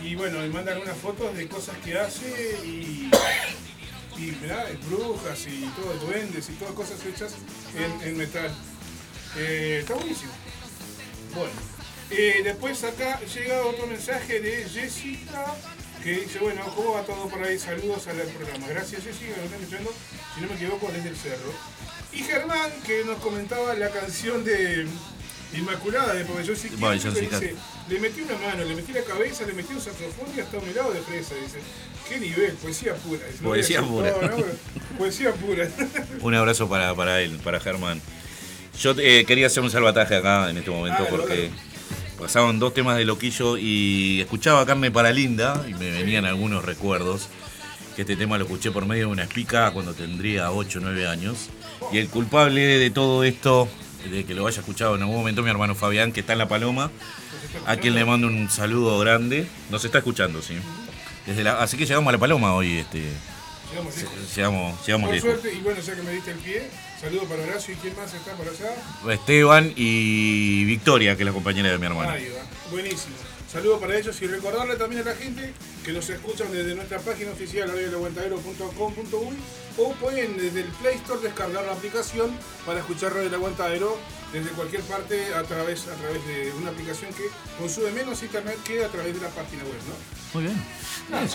y bueno, me mandan unas fotos de cosas que hace y, y brujas y todo, duendes y todas cosas hechas en, en metal. Eh, está buenísimo. Bueno, eh, después acá llega otro mensaje de Jessica que dice, bueno, ¿cómo va todo por ahí? Saludos al programa. Gracias Jessica, que nos está escuchando, si no me equivoco, desde el cerro. Y Germán, que nos comentaba la canción de Inmaculada de Pabellón Siquio. dice, le metí una mano, le metí la cabeza, le metí un saxofón y hasta un helado de fresa, dice. Qué nivel, poesía pura. Dice, Poesía pura. Poesía pura. Un abrazo para, para él, para Germán. Yo eh, quería hacer un salvataje acá en este momento porque pasaban dos temas de loquillo y escuchaba Carne para Linda y me venían algunos recuerdos. Que este tema lo escuché por medio de una espica cuando tendría 8 o 9 años. Y el culpable de todo esto, de que lo haya escuchado en algún momento, mi hermano Fabián, que está en La Paloma, a quien le mando un saludo grande. Nos está escuchando, sí. Desde la- así que llegamos a La Paloma hoy. Este, Llegamos lejos. llegamos llegamos Por lejos. suerte, y bueno, ya que me diste el pie, saludo para Horacio y quién más está por allá. Esteban y Victoria, que es la compañera de mi hermano. Ahí va. Buenísimo. Saludos para ellos y recordarle también a la gente que nos escuchan desde nuestra página oficial radioelaguantadero.com.uy o pueden desde el Play Store descargar la aplicación para escuchar Radio El Aguantadero desde cualquier parte a través, a través de una aplicación que consume menos internet que a través de la página web, ¿no? Muy bien. Nada.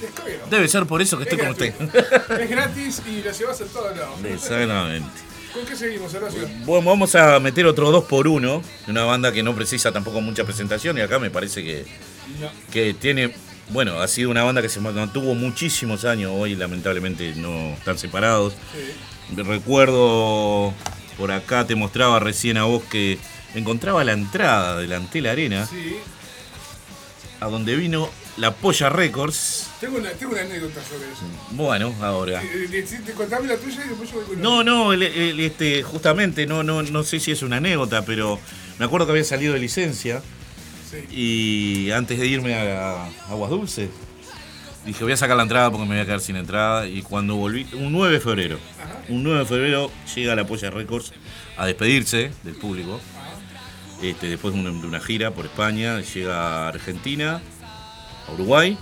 Descárguelo. Debe ser por eso que estoy Es con usted. Es gratis y la llevas en todos lados. Exactamente. ¿Con qué seguimos, Horacio? Bueno, vamos a meter otro 2 por 1 una banda que no precisa tampoco mucha presentación y acá me parece que, No. que tiene, bueno, ha sido una banda que se mantuvo muchísimos años, hoy lamentablemente no están separados. Recuerdo, por acá te mostraba recién a vos que encontraba la entrada delante de la arena, Sí. a donde vino la Polla Records. Tengo una, tengo una anécdota sobre eso. Bueno, ahora. Eh, eh, Contame la tuya y después yo voy con No, no, el- el- este, justamente, no, no, no sé si es una anécdota, pero me acuerdo que había salido de licencia y antes de irme a, Aguas Dulces, dije voy a sacar la entrada porque me voy a quedar sin entrada. Y cuando volví, un 9 de febrero, un 9 de febrero llega la Polla Records a despedirse del público. Este, después de una, de una gira por España, llega a Argentina, a Uruguay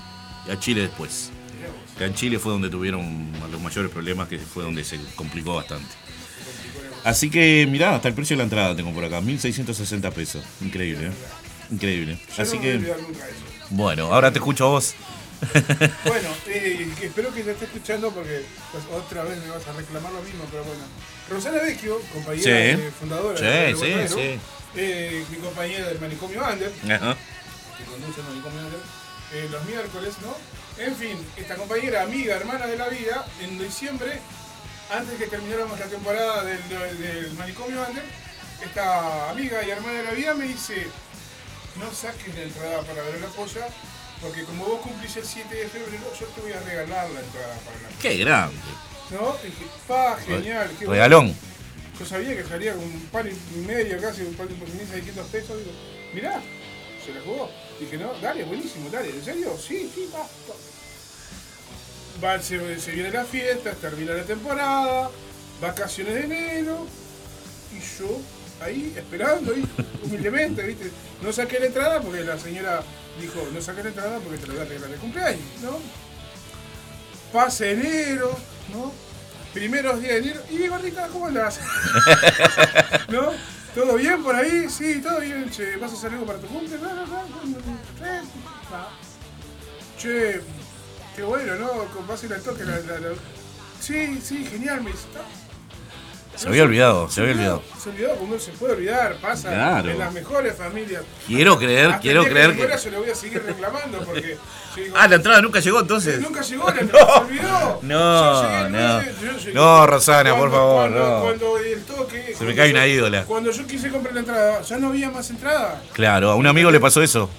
y a Chile después. Acá en Chile fue donde tuvieron los mayores problemas, que fue donde se complicó bastante. Así que mirá, hasta el precio de la entrada tengo por acá, 1.660 pesos. Increíble, ¿eh? Increíble. Así que, bueno, ahora te escucho a vos. Bueno, eh, espero que te esté escuchando porque pues, otra vez me vas a reclamar lo mismo, pero bueno. Rosana Vecchio, compañera Sí. eh, fundadora Sí, de sí, Botero, eh, mi compañera del manicomio Under, Ajá. que conduce el manicomio Under, eh, los miércoles, ¿no? En fin, esta compañera, amiga, hermana de la vida, en diciembre, antes que termináramos la temporada del, del manicomio Under, esta amiga y hermana de la vida me dice, no saques la entrada para ver la polla, porque como vos cumplís el 7 de febrero, yo te voy a regalar la entrada para la Qué grande. ¿No? Y dije, pa, genial. qué bueno". Regalón. Yo sabía que salía con un pan y medio casi, un pan por 1.600 pesos. Digo, mirá, se la jugó. Dije, no, dale, buenísimo, dale. ¿En serio? Sí, sí, va. va. Se, se viene la fiesta, termina la temporada, vacaciones de enero. Y yo ahí esperando, ahí, humildemente, ¿viste? No saqué la entrada porque la señora dijo, no saqué la entrada porque te la voy a regalar de cumpleaños, ¿no? Pase enero, ¿no? Primeros días de enero. Y gordita, ¿cómo andás? ¿No? ¿Todo bien por ahí? Sí, todo bien. Che, ¿vas a hacer algo para tu cumple? No, no, no, ah. Che, qué bueno, ¿no? Vas a ir al toque. La, la- la- Sí, sí, genial, me dice. Se había olvidado, se había olvidado. Se olvidó, como no se puede olvidar, pasa Claro. en las mejores familias. Quiero creer, Hasta quiero creer que. que. yo le voy a seguir reclamando porque. digo, Ah, la entrada nunca llegó entonces. Nunca llegó, la entrada se olvidó. No, Yo no. yo llegué- No, Rosana, por favor, cuando- no. Cuando el toque. Se me cae una ídola. Cuando yo quise comprar la entrada, ya no había más entrada. Claro, a un amigo le pasó eso.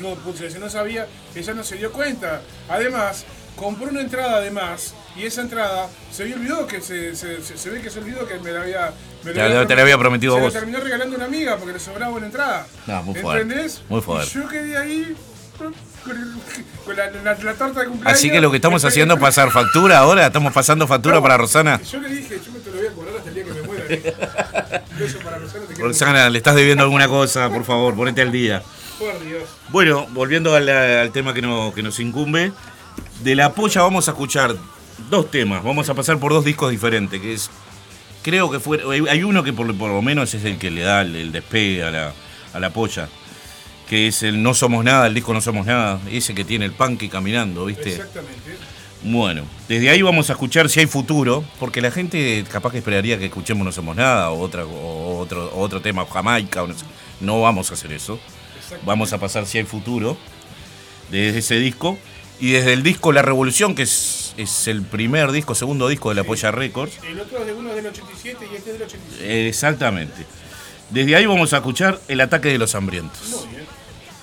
No, ella no sabía, ella no se dio cuenta. Además, compró una entrada de más y esa entrada se había olvidó que se, se, se- se ve que se olvidó que me la había. Me Te te la había prometido se vos. la terminó regalando una amiga porque le sobraba una entrada. No, muy fuerte. ¿Entendés? Muy fuerte. Yo quedé ahí con, la, la- la torta de cumpleaños. Así que lo que estamos haciendo es pasar factura ahora. Estamos pasando factura No, para Rosana. Yo le dije, yo me te lo voy a cobrar hasta el día que me muera. para Rosana, te Rosana, le estás debiendo alguna cosa, por favor, ponete al día. Por Dios. Bueno, volviendo al, al tema que, no- que nos incumbe, de la polla vamos a escuchar dos temas. Vamos a pasar por dos discos diferentes, que es. Creo que fue. hay- uno que por, por lo menos es el que le da el, el despegue a la, a la polla. Que es el No Somos Nada, el disco No Somos Nada. Ese que tiene el punk caminando, ¿viste? Exactamente. Bueno, desde ahí vamos a escuchar si hay futuro, porque la gente capaz que esperaría que escuchemos No Somos Nada o, otra, o otro, o otro tema, Jamaica, o no, sé. no vamos a hacer eso. Vamos a pasar si hay futuro desde ese disco. Y desde el disco La Revolución, que es, es el primer disco, segundo disco de la Polla Records. El otro es de uno del 87 y este es del 87. Exactamente. Desde ahí vamos a escuchar El Ataque de los Hambrientos. Muy bien.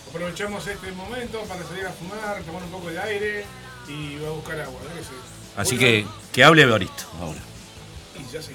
Aprovechamos este momento para salir a fumar, tomar un poco de aire y a buscar agua. sé. Así que que hable Evaristo ahora. Y ya sí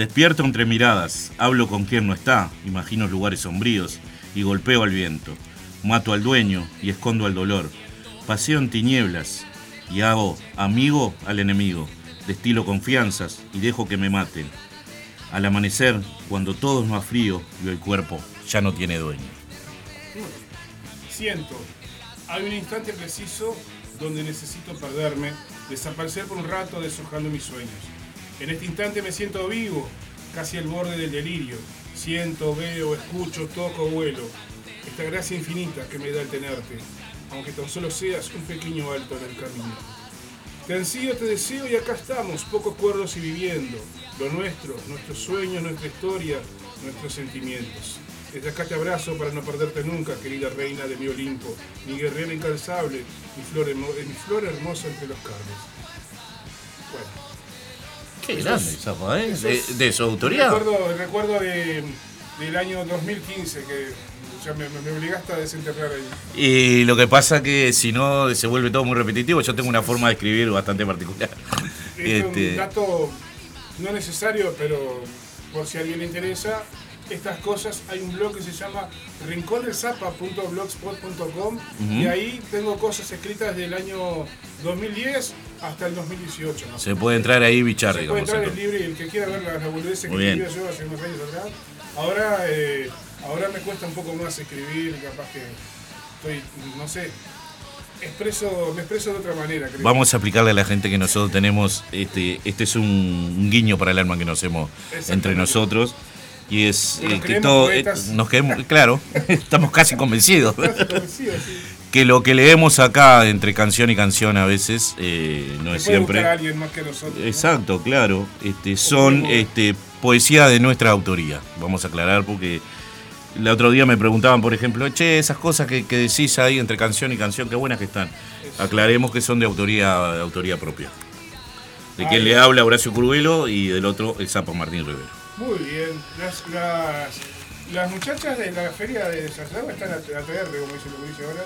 Despierto entre miradas, hablo con quien no está, imagino lugares sombríos y golpeo al viento. Mato al dueño y escondo al dolor. Paseo en tinieblas y hago amigo al enemigo. Destilo confianzas y dejo que me maten. Al amanecer, cuando todo es más frío y el cuerpo ya no tiene dueño. Siento, hay un instante preciso donde necesito perderme, desaparecer por un rato deshojando mis sueños. En este instante me siento vivo, casi al borde del delirio. Siento, veo, escucho, toco, vuelo. Esta gracia infinita que me da el tenerte, aunque tan solo seas un pequeño alto en el camino. Te ansío, te deseo y acá estamos, poco cuerdos y viviendo. Lo nuestro, nuestros sueños, nuestra historia, nuestros sentimientos. Desde acá te abrazo para no perderte nunca, querida reina de mi Olimpo, mi guerrera incansable, mi flor, hermo- mi flor hermosa entre los carnes. Bueno. Qué grande, Zapa, ¿eh? De, de su autoría. Recuerdo, recuerdo de, del año 2015 que ya me, me obligaste a desenterrar ahí. Y lo que pasa que si no se vuelve todo muy repetitivo, yo tengo una forma de escribir bastante particular. Es Este, un dato no necesario, pero por si a alguien le interesa, estas cosas, hay un blog que se llama rincondelsapa.blogspot.com Ujú. y ahí tengo cosas escritas del año 2010 hasta el 2018. ¿no? se puede entrar ahí bichar, Se puede entrar el libre y el que quiera ver las, boludeces que escribía yo hace unos años atrás. Ahora, eh, ahora me cuesta un poco más escribir, capaz que estoy, no sé, expreso, me expreso de otra manera. creo. Vamos a explicarle a la gente que nosotros tenemos, este, este es un, un guiño para el alma que nos hacemos entre nosotros. Y es Nos eh, que creemos todo, eh, nos quedemos, claro, estamos casi convencidos. Casi convencido, sí. Que lo que leemos acá entre canción y canción a veces eh, no es siempre. a alguien más que nosotros. ¿no? Exacto, claro. Este, son este, poesía de nuestra autoría. Vamos a aclarar porque el otro día me preguntaban, por ejemplo, che, esas cosas que, que decís ahí entre canción y canción, qué buenas que están. Aclaremos que son de autoría, de autoría propia. De quien le habla Horacio Curvelo y del otro el Sapo Martín Rivero. Muy bien. Las, las, las muchachas de la feria de Santiago están a, a TR, como dice lo que dice ahora.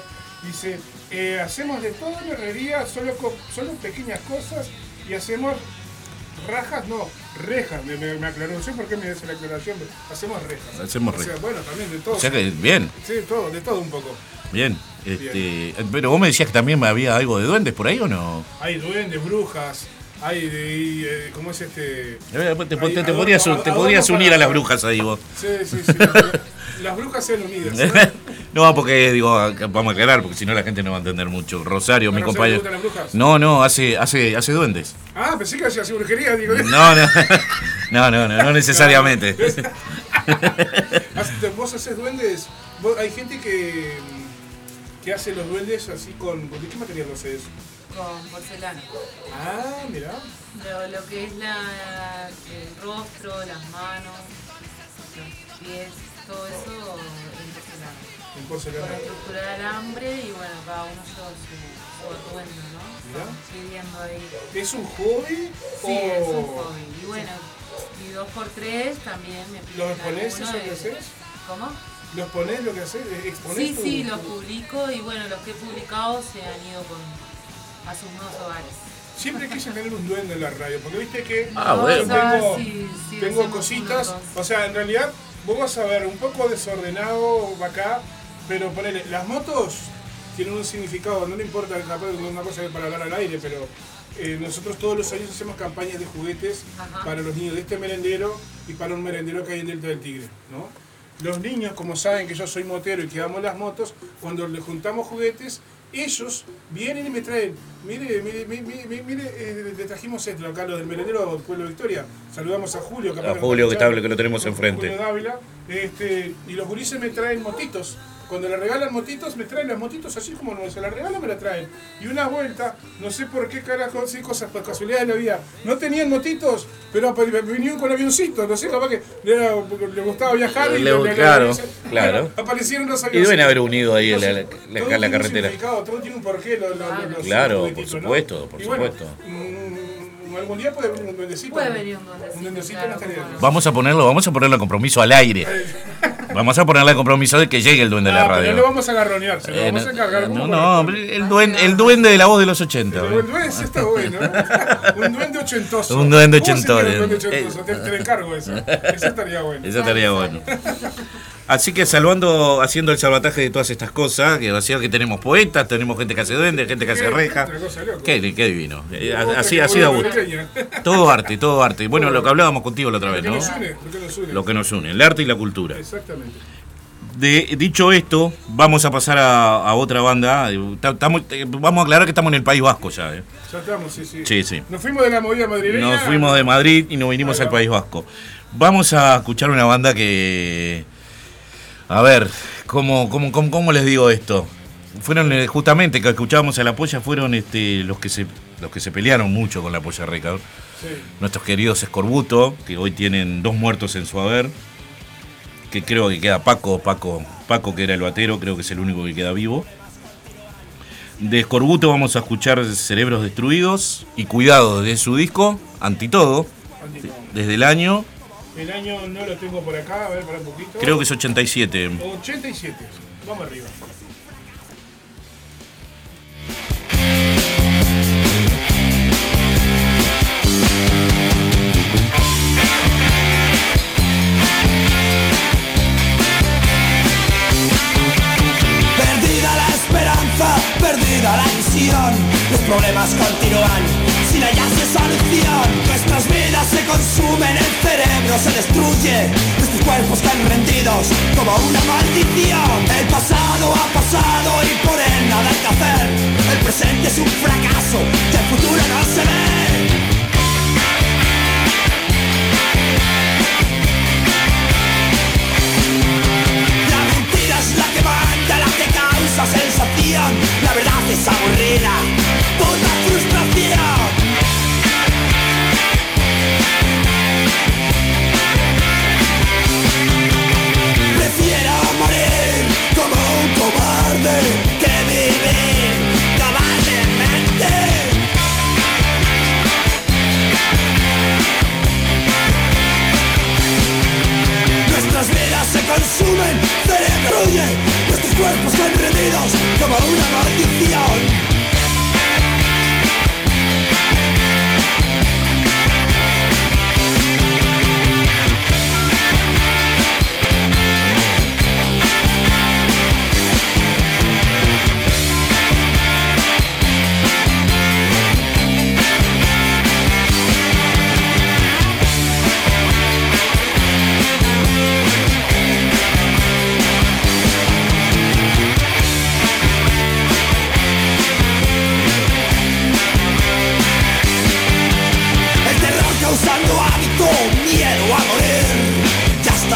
Dice, eh, hacemos de todo en herrería, solo, solo pequeñas cosas y hacemos rajas, no, rejas. Me, me, me aclaró, no sé por qué me hace la aclaración, pero hacemos rejas. Hacemos O sea, rejas. bueno, también de todo. O sea que, bien, Sí, de todo, de todo un poco. bien. Este, pero vos me decías que también había algo de duendes por ahí o no? Hay duendes, brujas, hay de, y, eh, ¿cómo es este? Eh, Te, podrías, te podrías unir a las brujas ahí vos. Sí, sí, sí. las- brujas sean unidas. ¿no? No, porque digo, vamos a aclarar, porque si no la gente no va a entender mucho. Rosario, ¿A mi compañero. las brujas? No, no, hace, hace, hace duendes. Ah, pensé que hacía brujería, digo. No, no, no, no, no, no necesariamente. ¿Vos haces duendes? Vos- hay gente que, que hace los duendes así con. ¿De qué material lo haces? Con porcelana. Ah, mirá. Lo, lo que es la, el rostro, las manos, los pies, todo eso en porcelana. En porcelana. Con estructura de alambre y bueno, cada uno lleva su, su atuendo, ¿no? Pidiendo ahí. ¿Es un hobby? Sí, o... es un hobby. Y bueno, y dos por tres también me piden ¿Los exponés eso que haces? ¿Cómo? ¿Los ponés lo que haces? ¿Exponés Sí, tu- sí, tu- los publico y bueno, los que he publicado se han ido con, a sus nuevos hogares. Siempre quise tener un duende en la radio, porque viste que Ah, bueno. tengo, Sí, sí, tengo cositas, o sea, en realidad vos vas a ver un poco desordenado acá, pero ponele, las motos tienen un significado, no le importa capaz de una cosa para hablar al aire, pero eh, nosotros todos los años hacemos campañas de juguetes Ajá. para los niños de este merendero y para un merendero que hay en Delta del Tigre, ¿no? Los niños, como saben que yo soy motero y que amo las motos, cuando les juntamos juguetes, ellos vienen y me traen, mire, mire, mire, mire, mire, eh, le trajimos esto acá, los del merendero Pueblo Victoria. Saludamos a Julio, capaz A Julio, que está está- que lo tenemos enfrente. Julio Dávila. Este, y los gurises me traen motitos. Cuando le regalan motitos, me traen las motitos así como no se las regalan, me las traen. Y una vuelta, no sé por qué carajo, sí, cosas por casualidad de la vida. No tenían motitos, pero vinieron con avioncitos. No sé, capaz que le, le gustaba viajar. y Le- claro, claro. Bueno, aparecieron los Y avioncitos. deben haber unido ahí en la, la- Entonces, la- todo la carretera. significado, todo tiene un porqué. Los, los- los- Claro, los por supuesto, por Y supuesto. mm, algún día puede venir un duendecito. Puede venir un duendecito, Un claro. Vamos a ponerlo, vamos a ponerlo a compromiso al aire. Vamos a ponerle a compromiso de que llegue el duende de la pero no radio. lo vamos a agarronear, se lo Eh, vamos a encargar. no, como no, por- el duende, el duende de la voz de los 80. El ¿eh? duende está bueno, ¿eh? Un duende ochentoso. Un duende ¿Cómo sería ochentoso. Un duende ochentoso, te, te encargo eso. Eso estaría bueno. Eso estaría bueno. Así que salvando, haciendo el salvataje de todas estas cosas, que decía que tenemos poetas, tenemos gente que hace duende, gente que hace reja. Qué, qué divino. Eh, Así, así da gusto. Todo arte, todo arte. Bueno, lo que hablábamos contigo la otra Lo vez, que ¿no? nos une, lo que nos une. Lo que nos une, el arte y la cultura. Exactamente. De, dicho esto, vamos a pasar a, a otra banda. Eh, estamos- vamos a aclarar que estamos en el País Vasco ya. ¿eh? Ya estamos, sí, sí. Sí, sí. Nos fuimos de la movida madrileña. Nos fuimos de Madrid y nos vinimos al. País Vasco. Vamos a escuchar una banda que. A ver, ¿cómo, cómo, cómo, cómo les digo esto? Fueron eh, justamente que escuchábamos a la polla, fueron este, los que se los que se pelearon mucho con la polla Record. Sí. Nuestros queridos Escorbuto, que hoy tienen dos muertos en su haber. Que creo que queda Paco, Paco, Paco que era el batero, creo que es el único que queda vivo. De Escorbuto vamos a escuchar Cerebros Destruidos y Cuidado de su disco, Antitodo, desde el año, El año no lo tengo por acá, a ver, para un poquito. creo que es 87. 87. Vamos arriba. Perdida la esperanza, perdida la visión Los problemas continúan sin hallarse solución Nuestras se consumen, el cerebro se destruye, nuestros cuerpos están rendidos como una maldición. El pasado ha pasado y por él nada hay que hacer. El presente es un fracaso, y el futuro no se ve. la mentira es la que manda, la que causa sensación. La verdad es aburrida por la frustración. Que viven cabalmente Nuestras vidas se consumen, cerebro y nuestros cuerpos son rendidos como una partición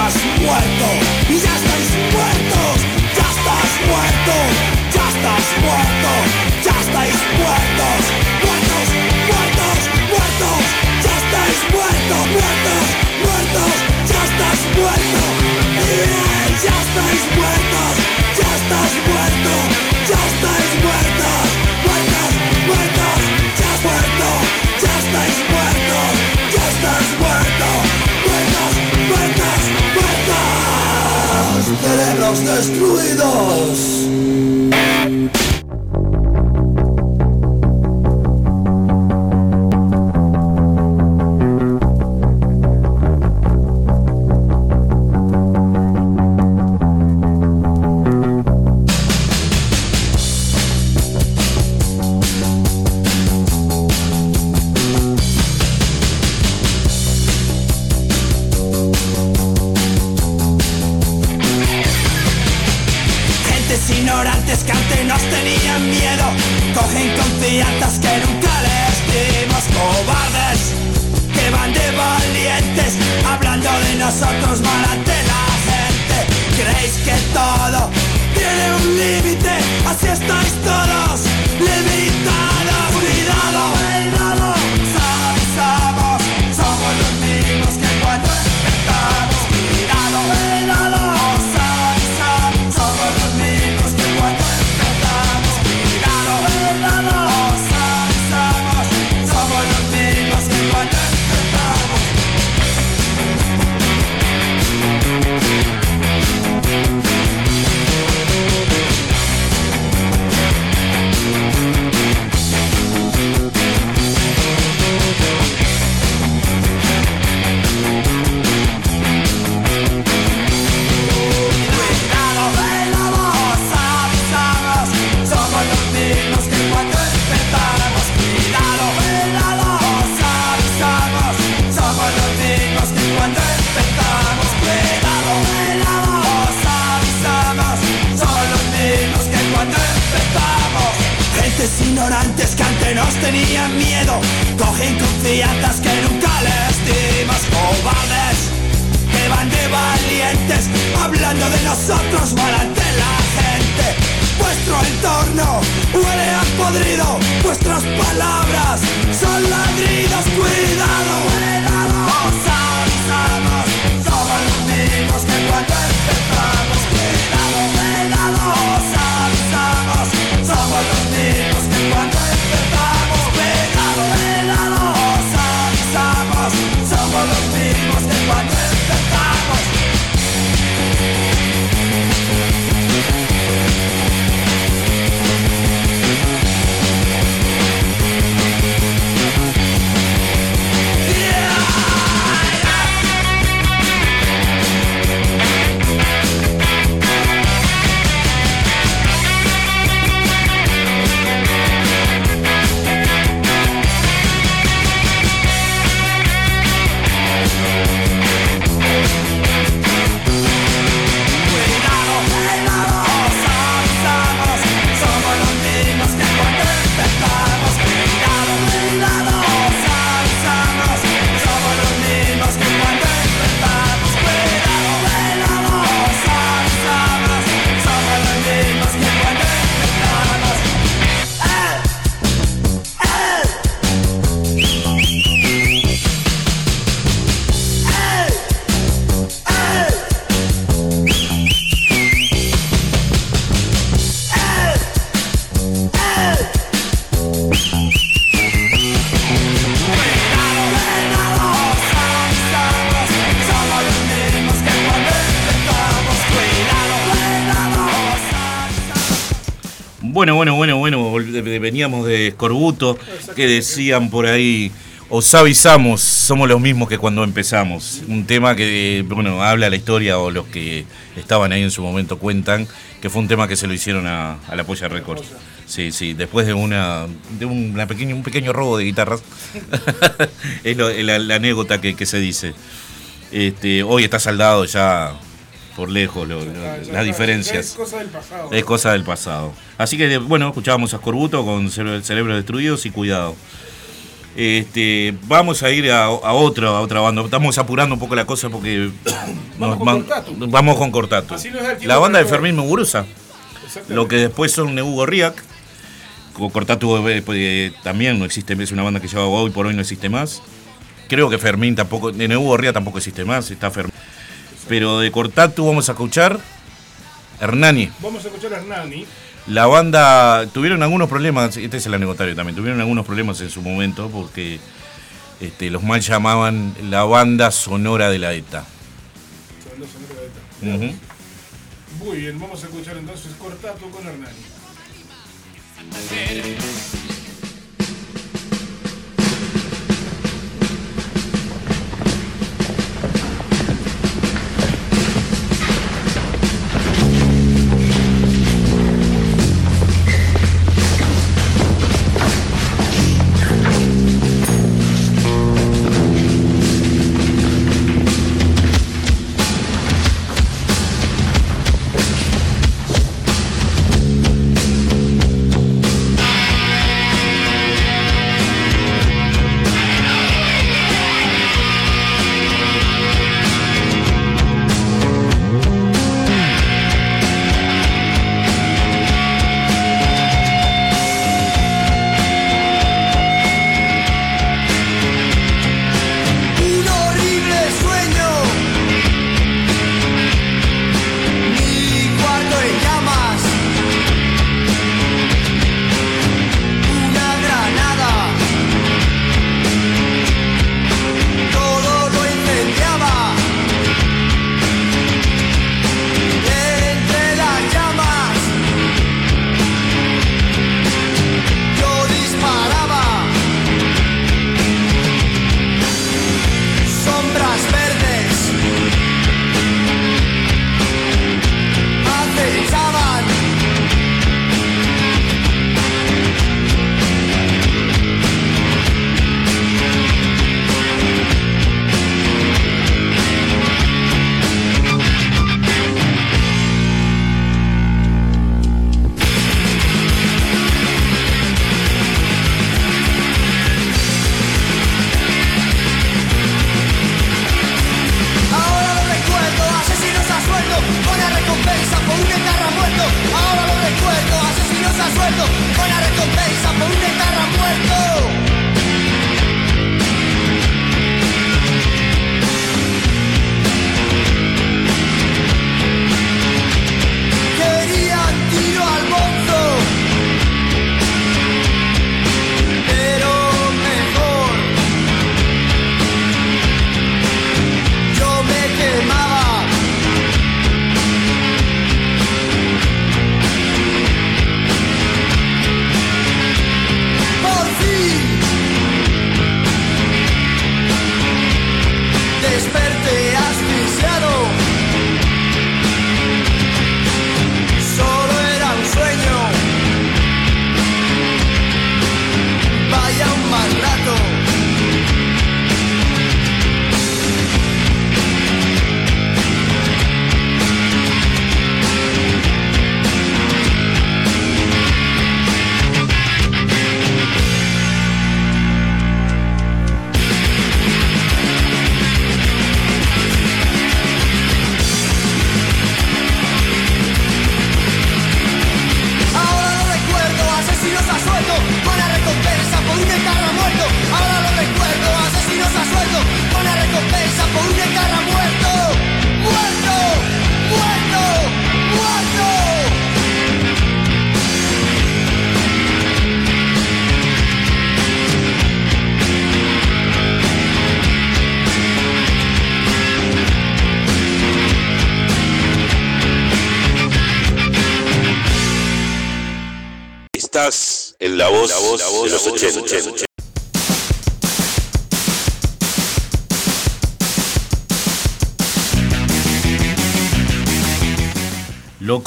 estás muerto, y ya estáis muertos, ya estás muerto, ya estás muerto, ya estáis muertos, muertos, muertos, muertos, ya estáis muertos, muertos, muertos, ya estás muerto, ya estáis muertos, ya estás muerto, ya estáis cerebros destruidos. nosotros malate la gente. Creéis que todo tiene un límite Así estáis todos de Escorbuto, que decían por ahí, os avisamos, somos los mismos que cuando empezamos. Un tema que, bueno, habla la historia o los que estaban ahí en su momento cuentan, que fue un tema que se lo hicieron a, a la Polla Records. Sí, sí, después de una de una pequeña, un pequeño robo de guitarras, es lo- la, la anécdota que, que se dice. Este, hoy está saldado ya por lejos lo- lo- Ya las diferencias. Es cosa del pasado. Es cosa del pasado. Así que, bueno, escuchábamos a Scorbuto con Cere- Cerebros Destruidos y Cuidado. Este, vamos a ir a, a otra, a otra banda. Estamos apurando un poco la cosa porque Vamos nos con Cortatu. vamos con tiempo La banda de. Fermín Muguruza. Lo que después son Hugo Riak. Co- Cortatu eh, pues, también no existe, es una banda que lleva hoy por hoy no existe más. Creo que Fermín tampoco, de Hugo Ría tampoco existe más, está Fermín. Pero de Cortatu vamos a escuchar Hernani. Vamos a escuchar a Hernani. La banda tuvieron algunos problemas, este es el anecdotario también, tuvieron algunos problemas en su momento porque este, los mal llamaban la banda sonora de la ETA. Sonando sonora de. Ujú. Muy bien, vamos a escuchar entonces Cortato con Hernani.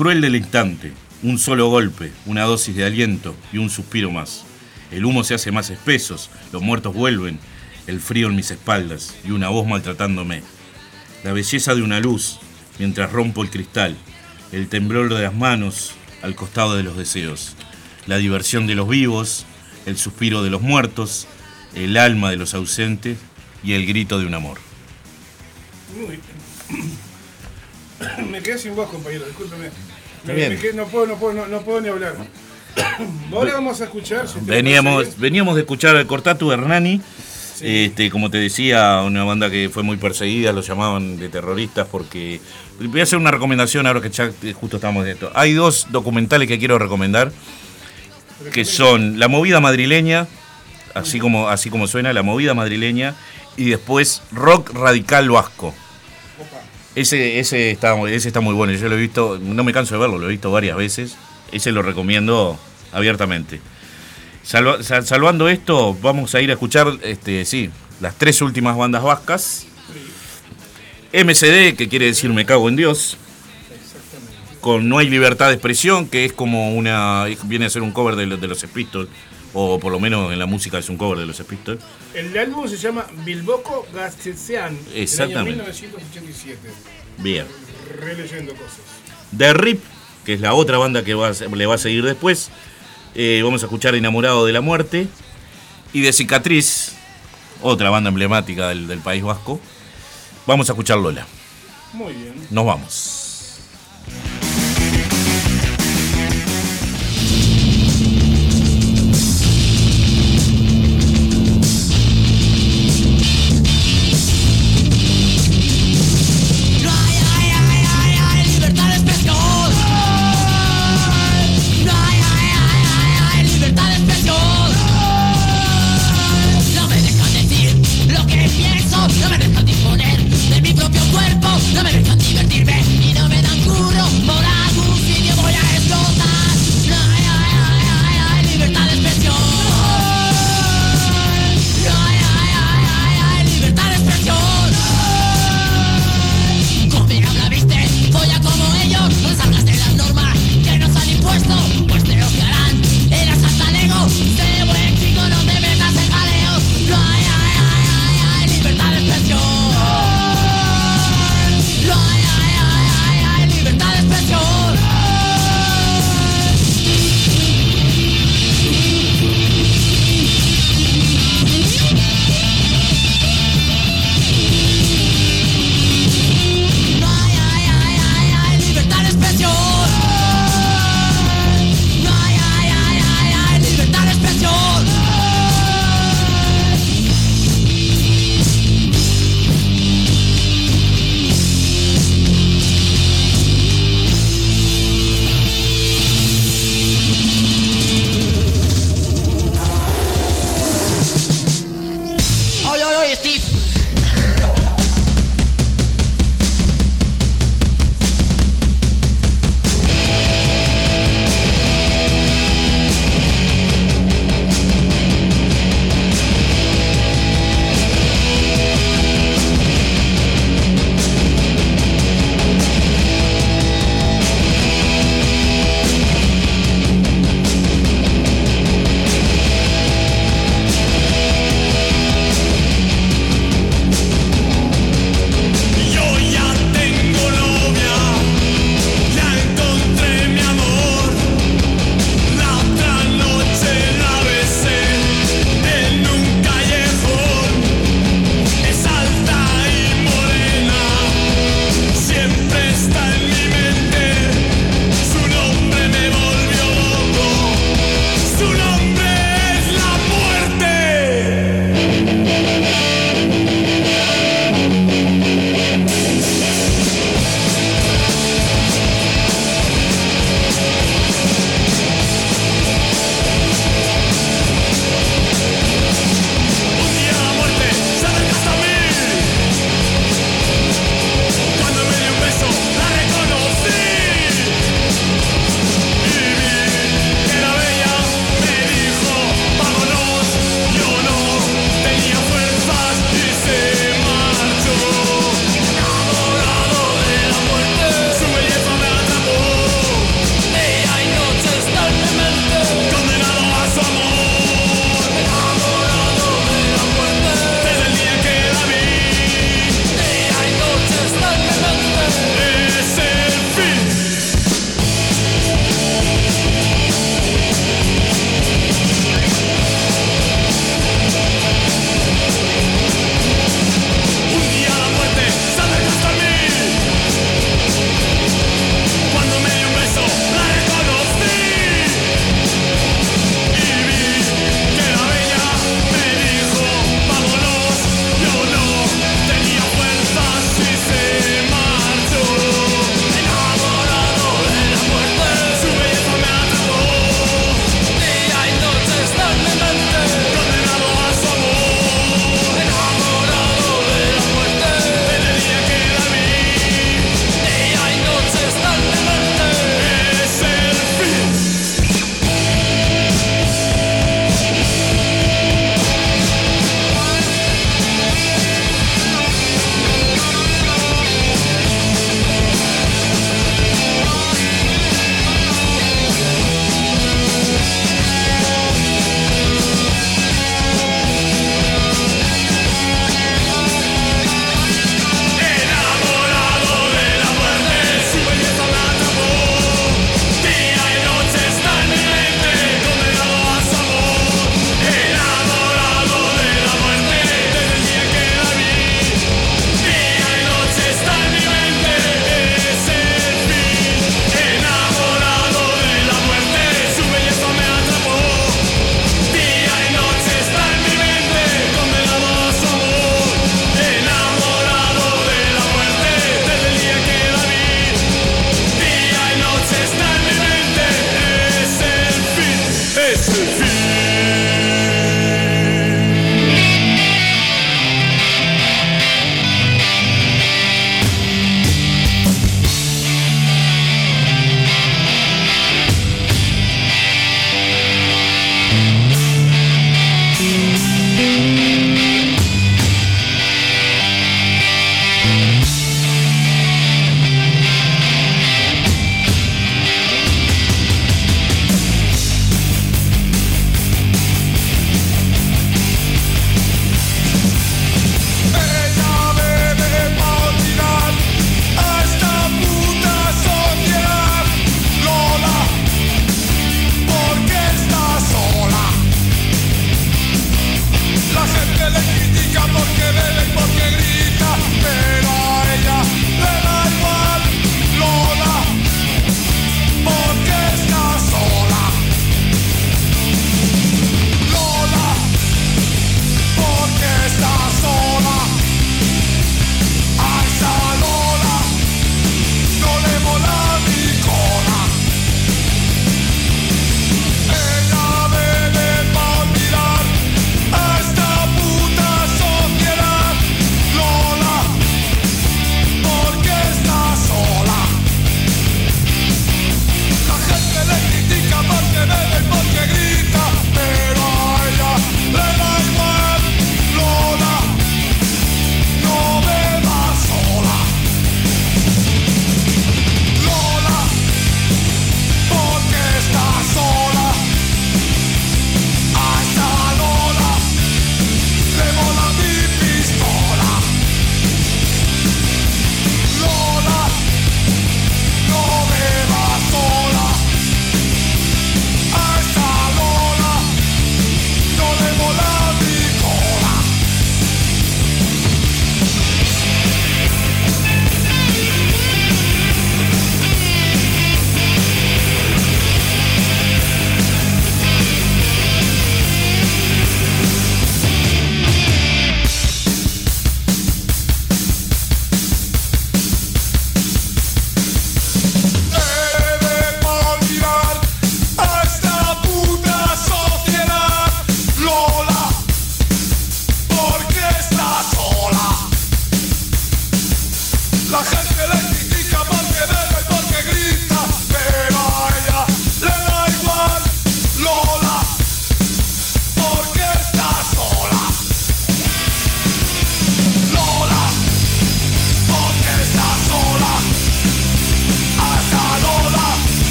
Cruel del instante, un solo golpe, una dosis de aliento y un suspiro más. El humo se hace más espesos, los muertos vuelven, el frío en mis espaldas y una voz maltratándome. La belleza de una luz mientras rompo el cristal, el temblor de las manos al costado de los deseos, la diversión de los vivos, el suspiro de los muertos, el alma de los ausentes y el grito de un amor. Me quedé sin voz, compañero, discúlpeme. Me- bien. me quedé- no, puedo, no, puedo, no, no puedo ni hablar. Ahora vamos a escuchar. si Veníamos, veníamos de escuchar al Cortatu Hernani, este, como te decía, una banda que fue muy perseguida, lo llamaban de terroristas porque... Voy a hacer una recomendación ahora que ya justo estamos de esto. Hay dos documentales que quiero recomendar, que son La Movida Madrileña, así como, así como suena, La Movida Madrileña, y después Rock Radical Vasco. Ese, ese, está, ese está muy bueno, yo lo he visto, no me canso de verlo, lo he visto varias veces. Ese lo recomiendo abiertamente. Salva- sal- salvando esto, vamos a ir a escuchar, este, sí, las tres últimas bandas vascas. MCD, que quiere decir Me cago en Dios. Con No hay libertad de expresión, que es como una. viene a ser un cover de, de los Pistols. O por lo menos en la música es un cover de los Pistols. El álbum se llama Bilboco Gastesian. Exactamente. Del año 1987. Bien. Releyendo cosas. The Rip, que es la otra banda que va le va a seguir después. Eh, vamos a escuchar Enamorado de la Muerte. Y de Cicatriz, otra banda emblemática del, del País Vasco. Vamos a escuchar Lola. Muy bien. Nos vamos.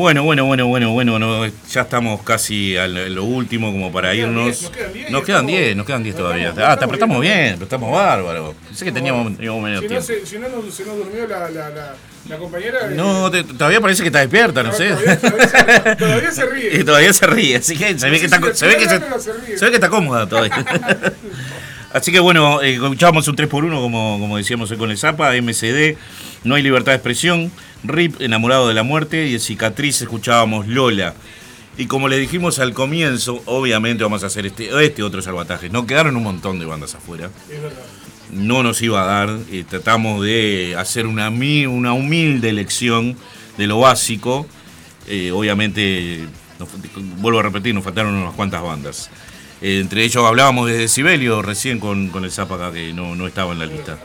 Bueno, bueno, bueno, bueno, bueno, no, ya estamos casi a lo último como para irnos. Nos quedan 10, nos quedan 10 todavía. Ah, te apretamos bien, pero estamos bárbaros. Pensé que teníamos, teníamos menos Si no, tiempo. se, si no, no- se nos durmió la, la, la, la compañera. eh, No, te- todavía parece que está despierta, no sé. Todavía, todavía se, todavía se ríe. Y todavía se ríe, así que se ve que está, se ve que cómoda todavía. Así que bueno, eh, escuchábamos un 3x1 como, como decíamos hoy con el Zapa, MCD, No hay libertad de expresión, RIP, Enamorado de la Muerte y en Cicatriz escuchábamos Lola. Y como les dijimos al comienzo, obviamente vamos a hacer este, este otro salvataje. No quedaron un montón de bandas afuera. Es verdad. no nos iba a dar. y tratamos de hacer una, una humilde elección de lo básico. Eh, obviamente, nos- vuelvo a repetir, nos faltaron unas cuantas bandas. Eh, entre ellos hablábamos de Decibelio recién con, con el acá, que no, no estaba en la lista.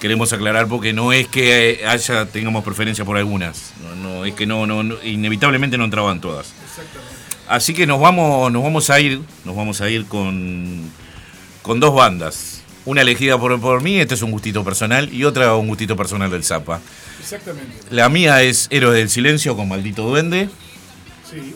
Queremos aclarar porque no es que haya tengamos preferencia por algunas. No, no, es que no, no, no- inevitablemente no entraban todas. Así que nos vamos, nos vamos a ir, nos vamos a ir con, con dos bandas. Una elegida por, por mí, este es un gustito personal, y otra un gustito personal del Zapa. Exactamente. La mía es Héroes del Silencio con Maldito Duende. Sí.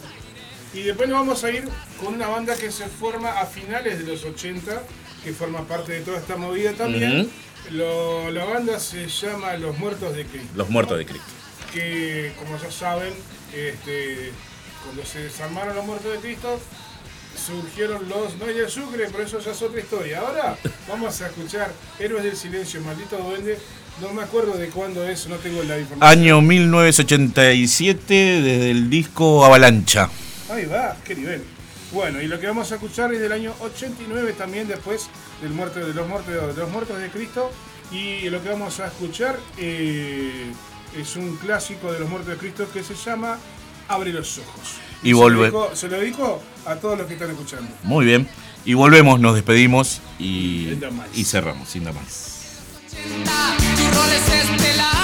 Y después nos vamos a ir con una banda que se forma a finales de los 80, que forma parte de toda esta movida también. Lo- la banda se llama Los Muertos de Cristo. Los Muertos de Cristo. que como ya saben, este, cuando se desarmaron los muertos de Cristo, surgieron los no de Sucre, pero eso ya es otra historia. Ahora vamos a escuchar Héroes del Silencio, Maldito Duende. No me acuerdo de cuándo es, no tengo la información. Año 1987, desde el disco Avalancha. Ahí va, qué nivel. Bueno, y lo que vamos a escuchar es del año 89 también, después del muerte, de, los muertos, de los muertos de Cristo. Y lo que vamos a escuchar eh, es un clásico de los muertos de Cristo que se llama Abre los ojos. Y se volve- Lo dedico, se lo dedico a todos los que están escuchando. Muy bien. Y volvemos, nos despedimos y, y cerramos, sin nada más. Tu rol es estelar.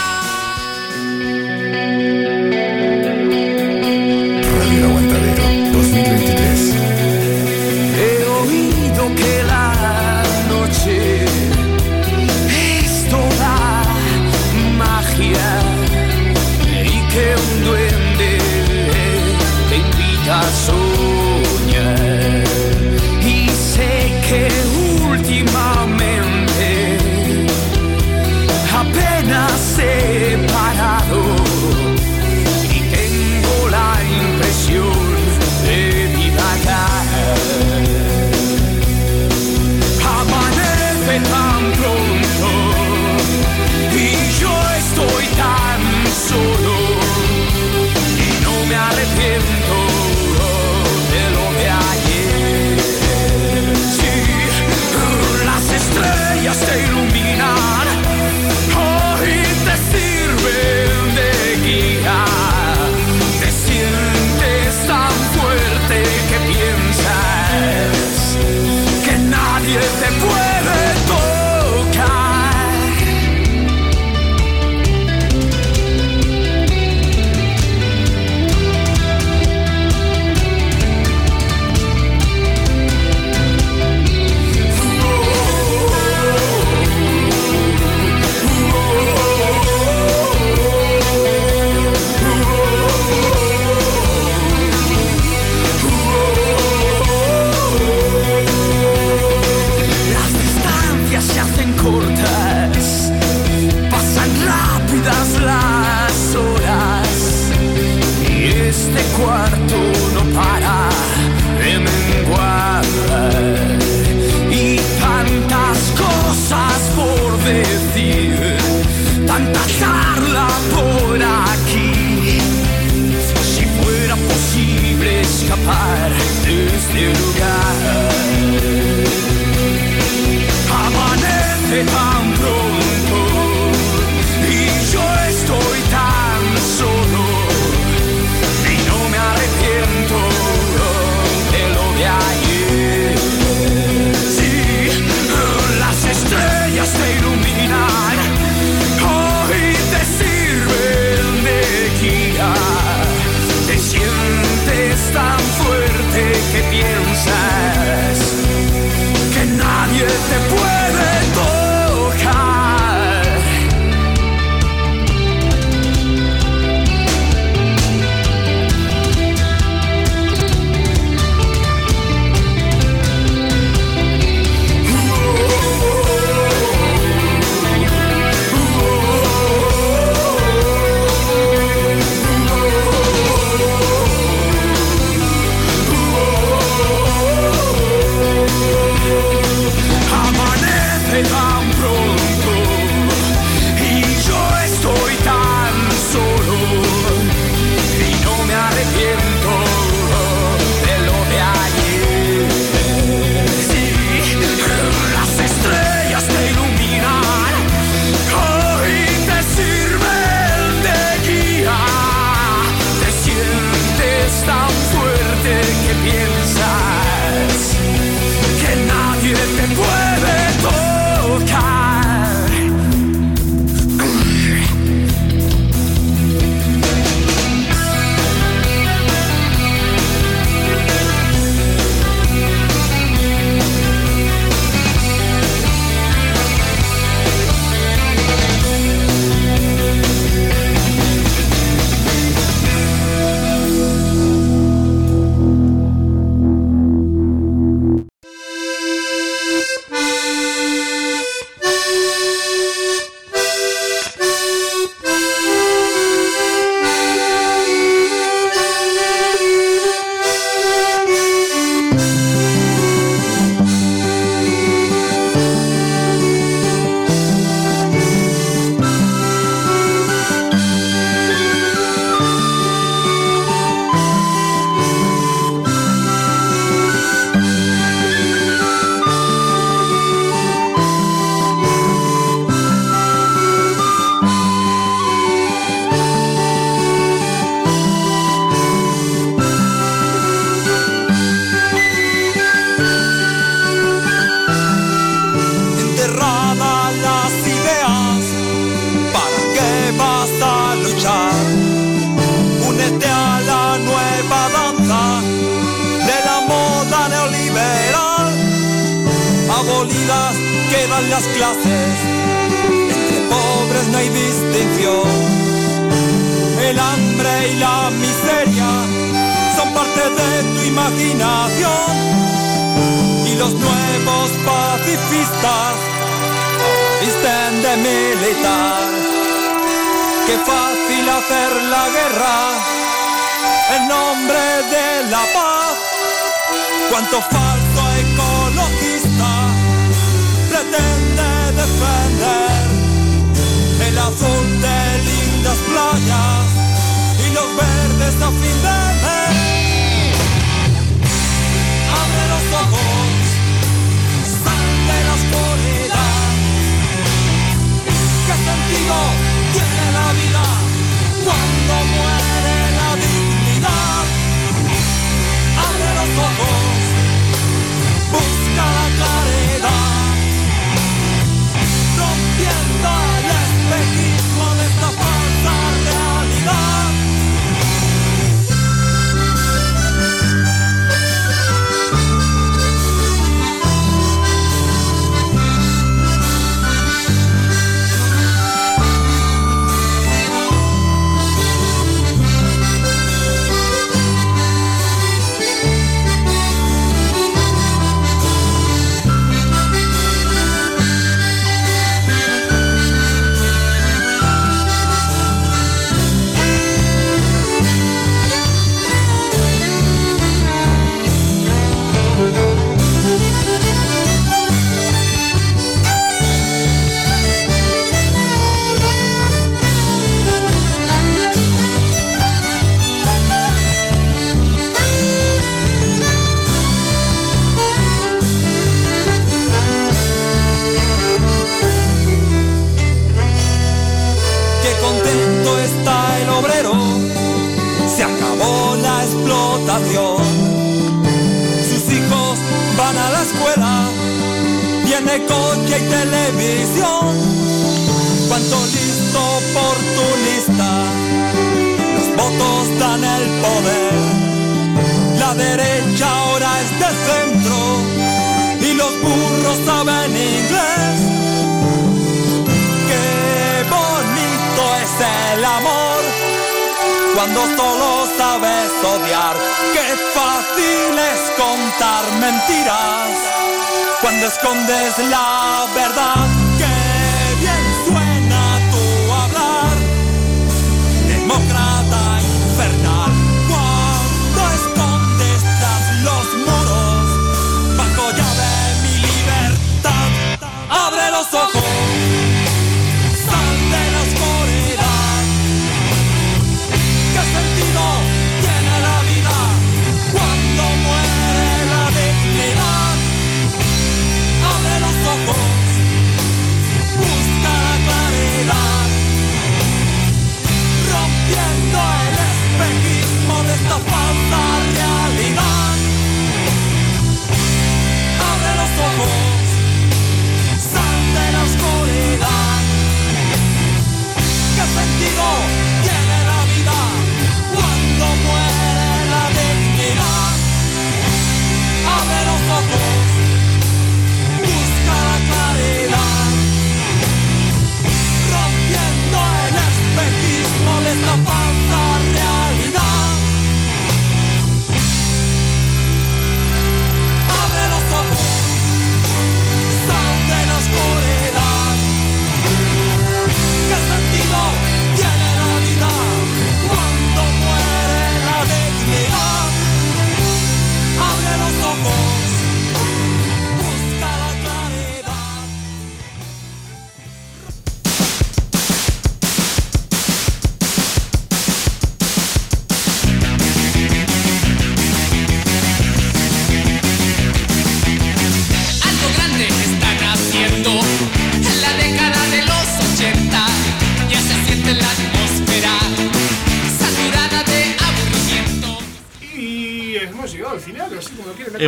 soul. dir. Tanta salada.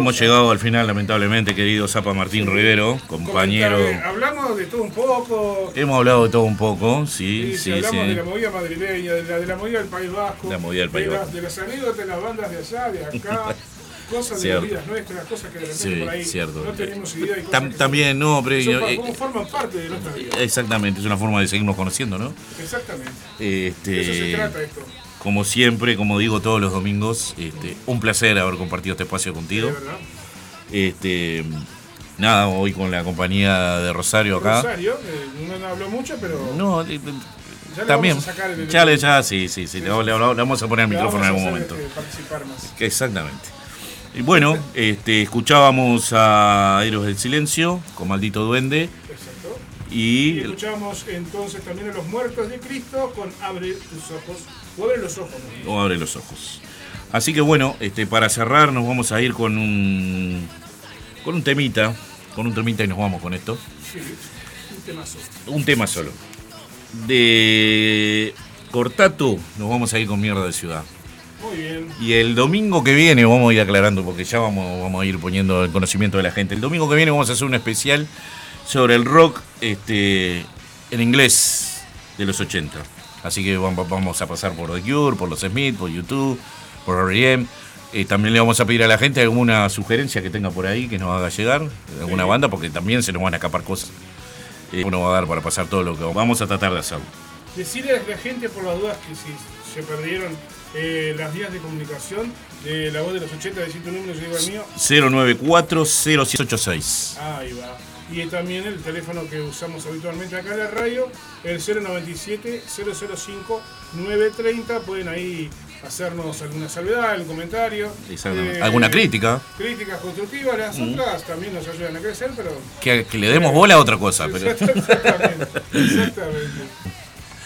hemos llegado al final, lamentablemente, querido Zapa Martín Rivero, compañero. Hablamos de todo un poco. Hemos hablado de todo un poco, sí, sí, sí. Hablamos de la movida madrileña, de la, de la movida del País Vasco. La movida del País de Vasco. De las anécdotas de las bandas de allá, de acá. cosas cierto. de las vidas nuestras, cosas que de repente sí, por ahí cierto. no tenemos eh, idea. Y también, no, pero. Son, eh, como forman parte de nuestra vida. Exactamente, es una forma de seguirnos conociendo, ¿no? Exactamente. Este... Eso se trata esto. Como siempre, como digo todos los domingos, este, un placer haber compartido este espacio contigo. Este, nada, hoy con la compañía de Rosario acá. Rosario, eh, no, habló mucho, pero No, eh, ya le también. vamos a sacar el Ya, le, ya, sí, sí, sí, le, le- le vamos a poner el le micrófono en algún momento. eh, participar más. Exactamente. Y bueno, este, escuchábamos a Héroes del Silencio con Maldito Duende Exacto. y Y escuchamos entonces también a los muertos de Cristo con Abre tus ojos. O abre los ojos. ¿no? o Abre los Ojos. Así que bueno, este, para cerrar nos vamos a ir con un con un temita, con un temita y nos vamos con esto. Sí, un temazo. Un tema solo. De Cortato nos vamos a ir con Mierda de Ciudad. Muy bien. Y el domingo que viene vamos a ir aclarando porque ya vamos, vamos a ir poniendo el conocimiento de la gente. El domingo que viene vamos a hacer un especial sobre el rock este, en inglés de los 80. Así que vam- vamos a pasar por The Cure, por los Smith, por YouTube, por R.E.M. Eh, también le vamos a pedir a la gente alguna sugerencia que tenga por ahí que nos haga llegar, de alguna Sí. banda, porque también se nos van a escapar cosas. Eh, uno va a dar para pasar todo lo que vamos a tratar de hacerlo. Decirle a la gente por las dudas que si se perdieron eh, las vías de comunicación de la voz de los 80, decir tu número, yo digo el mío. 094-0686. Ahí va. Y también el teléfono que usamos habitualmente acá en la radio, el 097-005-930. Pueden ahí hacernos alguna salvedad, algún comentario. Eh, ¿Alguna crítica? Críticas constructivas, las Mm. otras también nos ayudan a crecer, pero Que, que le demos bola a otra cosa. Pero... Exactamente, exactamente.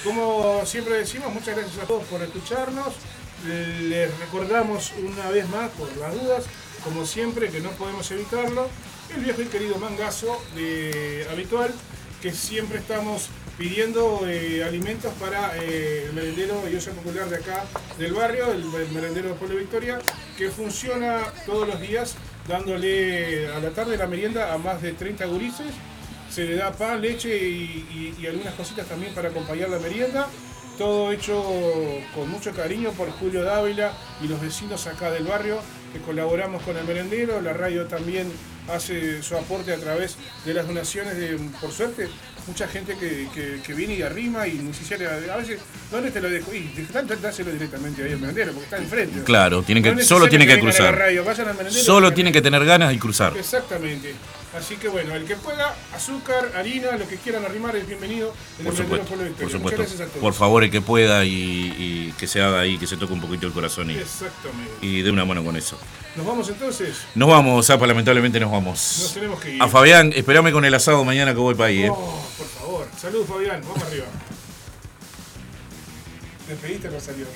Como siempre decimos, muchas gracias a todos por escucharnos. Les recordamos una vez más, por las dudas, como siempre, que no podemos evitarlo, el viejo y querido mangazo habitual, que siempre estamos pidiendo eh, alimentos para eh, el merendero y olla popular de acá del barrio, el merendero de Pueblo Victoria, que funciona todos los días dándole a la tarde la merienda a más de 30 gurises se le da pan, leche y- y algunas cositas también para acompañar la merienda. Todo hecho con mucho cariño por Julio Dávila y los vecinos acá del barrio que colaboramos con el merendero. La radio también hace su aporte a través de las donaciones de, por suerte, mucha gente que, que- que viene y arrima y ni siquiera, a veces, ¿dónde te lo dejo? Y dáselo directamente ahí al merendero porque está enfrente. Claro, tienen que- No solo tienen que la cruzar. radio, vayan al Solo y tienen que tener ganas y cruzar. Exactamente. Así que bueno, el que pueda, azúcar, harina, lo que quieran arrimar es bienvenido en Por el supuesto, por Victoria. supuesto. Muchas gracias a todos. Por favor, el que pueda y, y que se haga ahí, que se toque un poquito el corazón y, Exactamente. y dé una mano con eso. Nos vamos entonces. Nos vamos, Zapa, lamentablemente nos vamos. Nos tenemos que ir. A Fabián, espérame con el asado mañana que voy para ahí, ¿eh? Oh, por favor. Saludos, Fabián. Vamos arriba. Despediste, Rosario.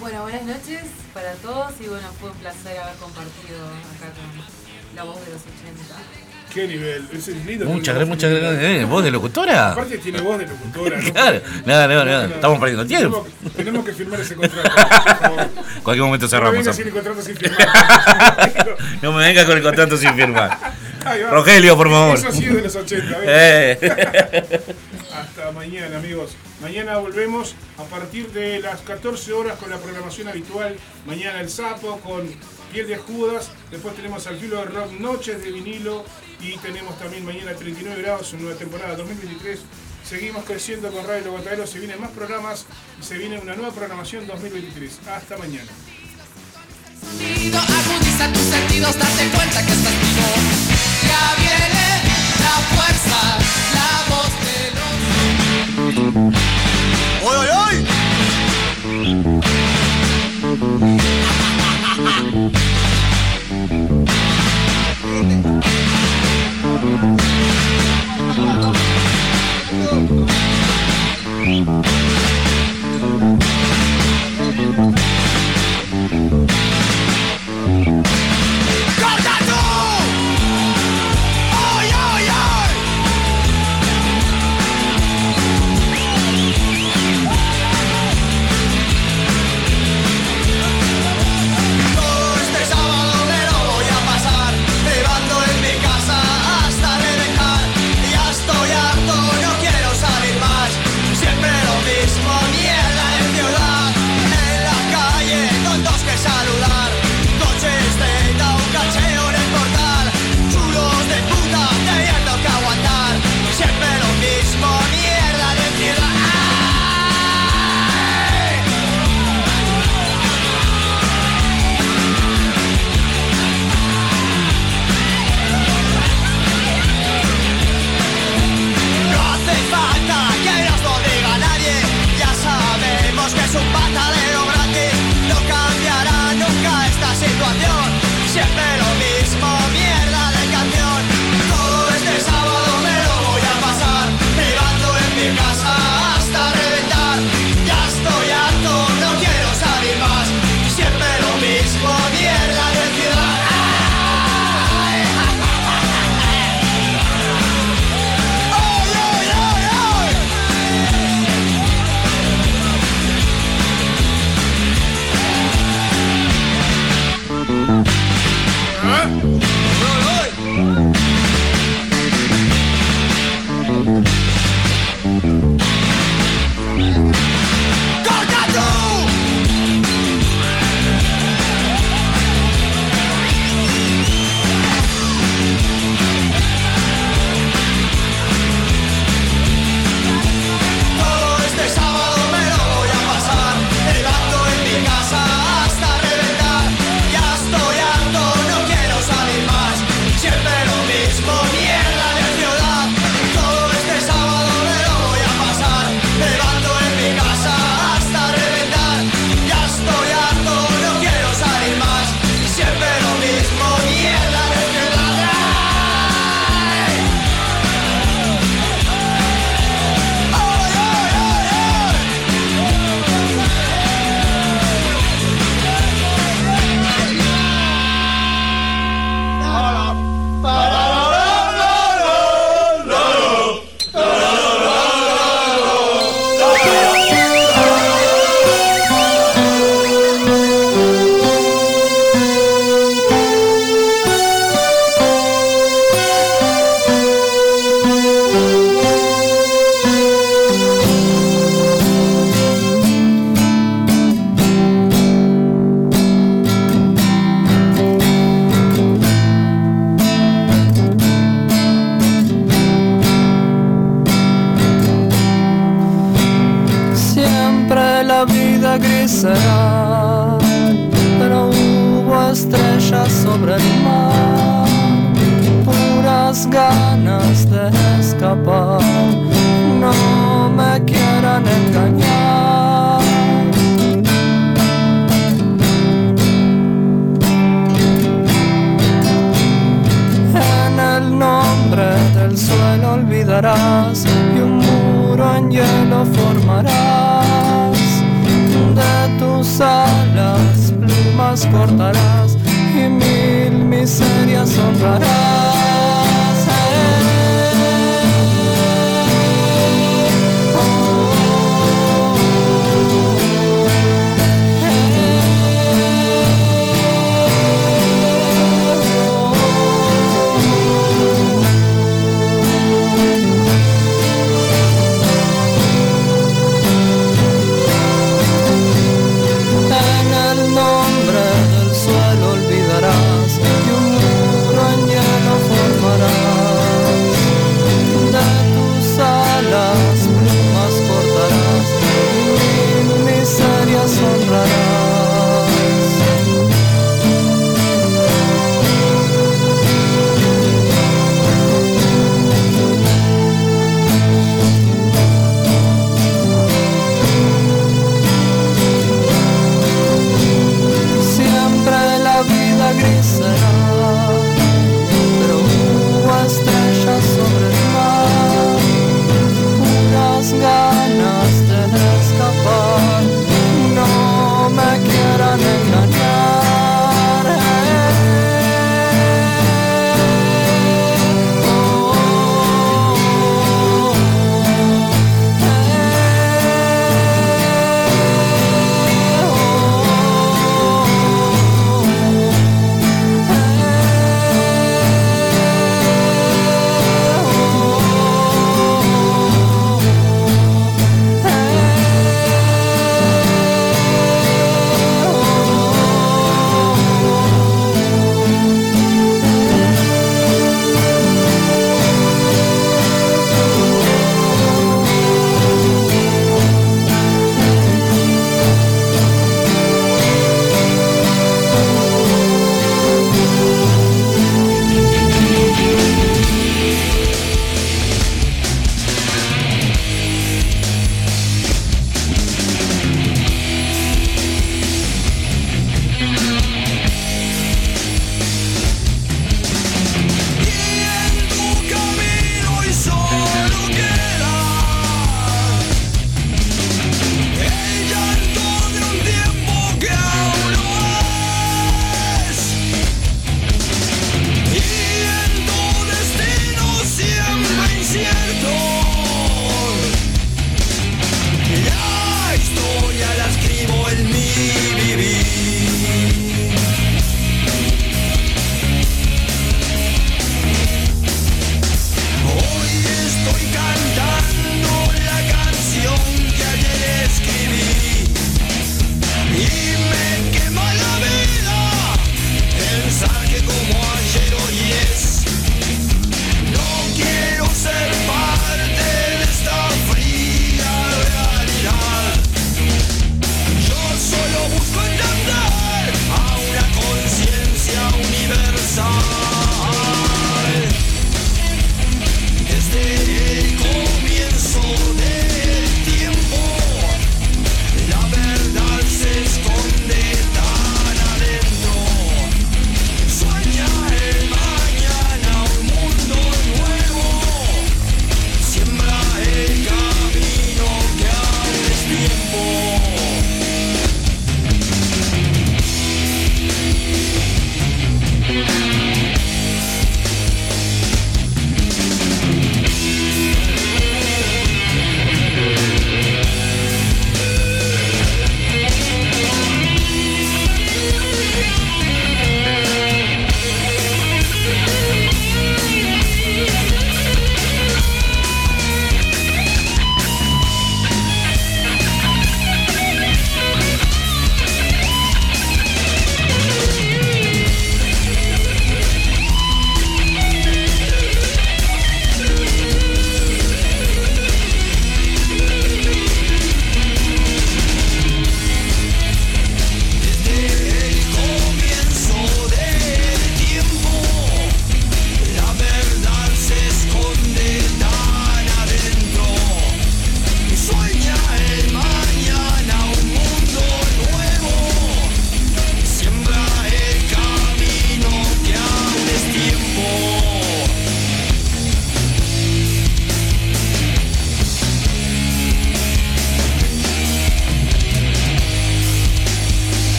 Bueno, buenas noches para todos y bueno, fue un placer haber compartido acá con la voz de los 80. Qué nivel. Es lindo. Muchas gracias, muchas gracias. Eh, ¿Voz de locutora? Aparte tiene voz de locutora. ¿no? Claro, nada, nada, nada. Estamos perdiendo tiempo. Tenemos, tenemos que firmar ese contrato. por. Cualquier momento No cerramos. vengas sin el contrato sin firmar. No me venga con el contrato sin firmar. Rogelio, por favor. Eso sí es de los 80. ¿ves? Eh. Hasta mañana, amigos. Mañana volvemos a partir de las 14 horas con la programación habitual. Mañana el sapo con piel de Judas. Después tenemos al filo de rock Noches de vinilo. Y tenemos también mañana 39 grados, una nueva temporada 2023. Seguimos creciendo con Radio Logotadero. Se vienen más programas y se viene una nueva programación 2023. Hasta mañana. Sonido agudiza tus sentidos, date cuenta que estás vivo. Ya viene la fuerza, la voz de los. ¡Oy, oy, oy!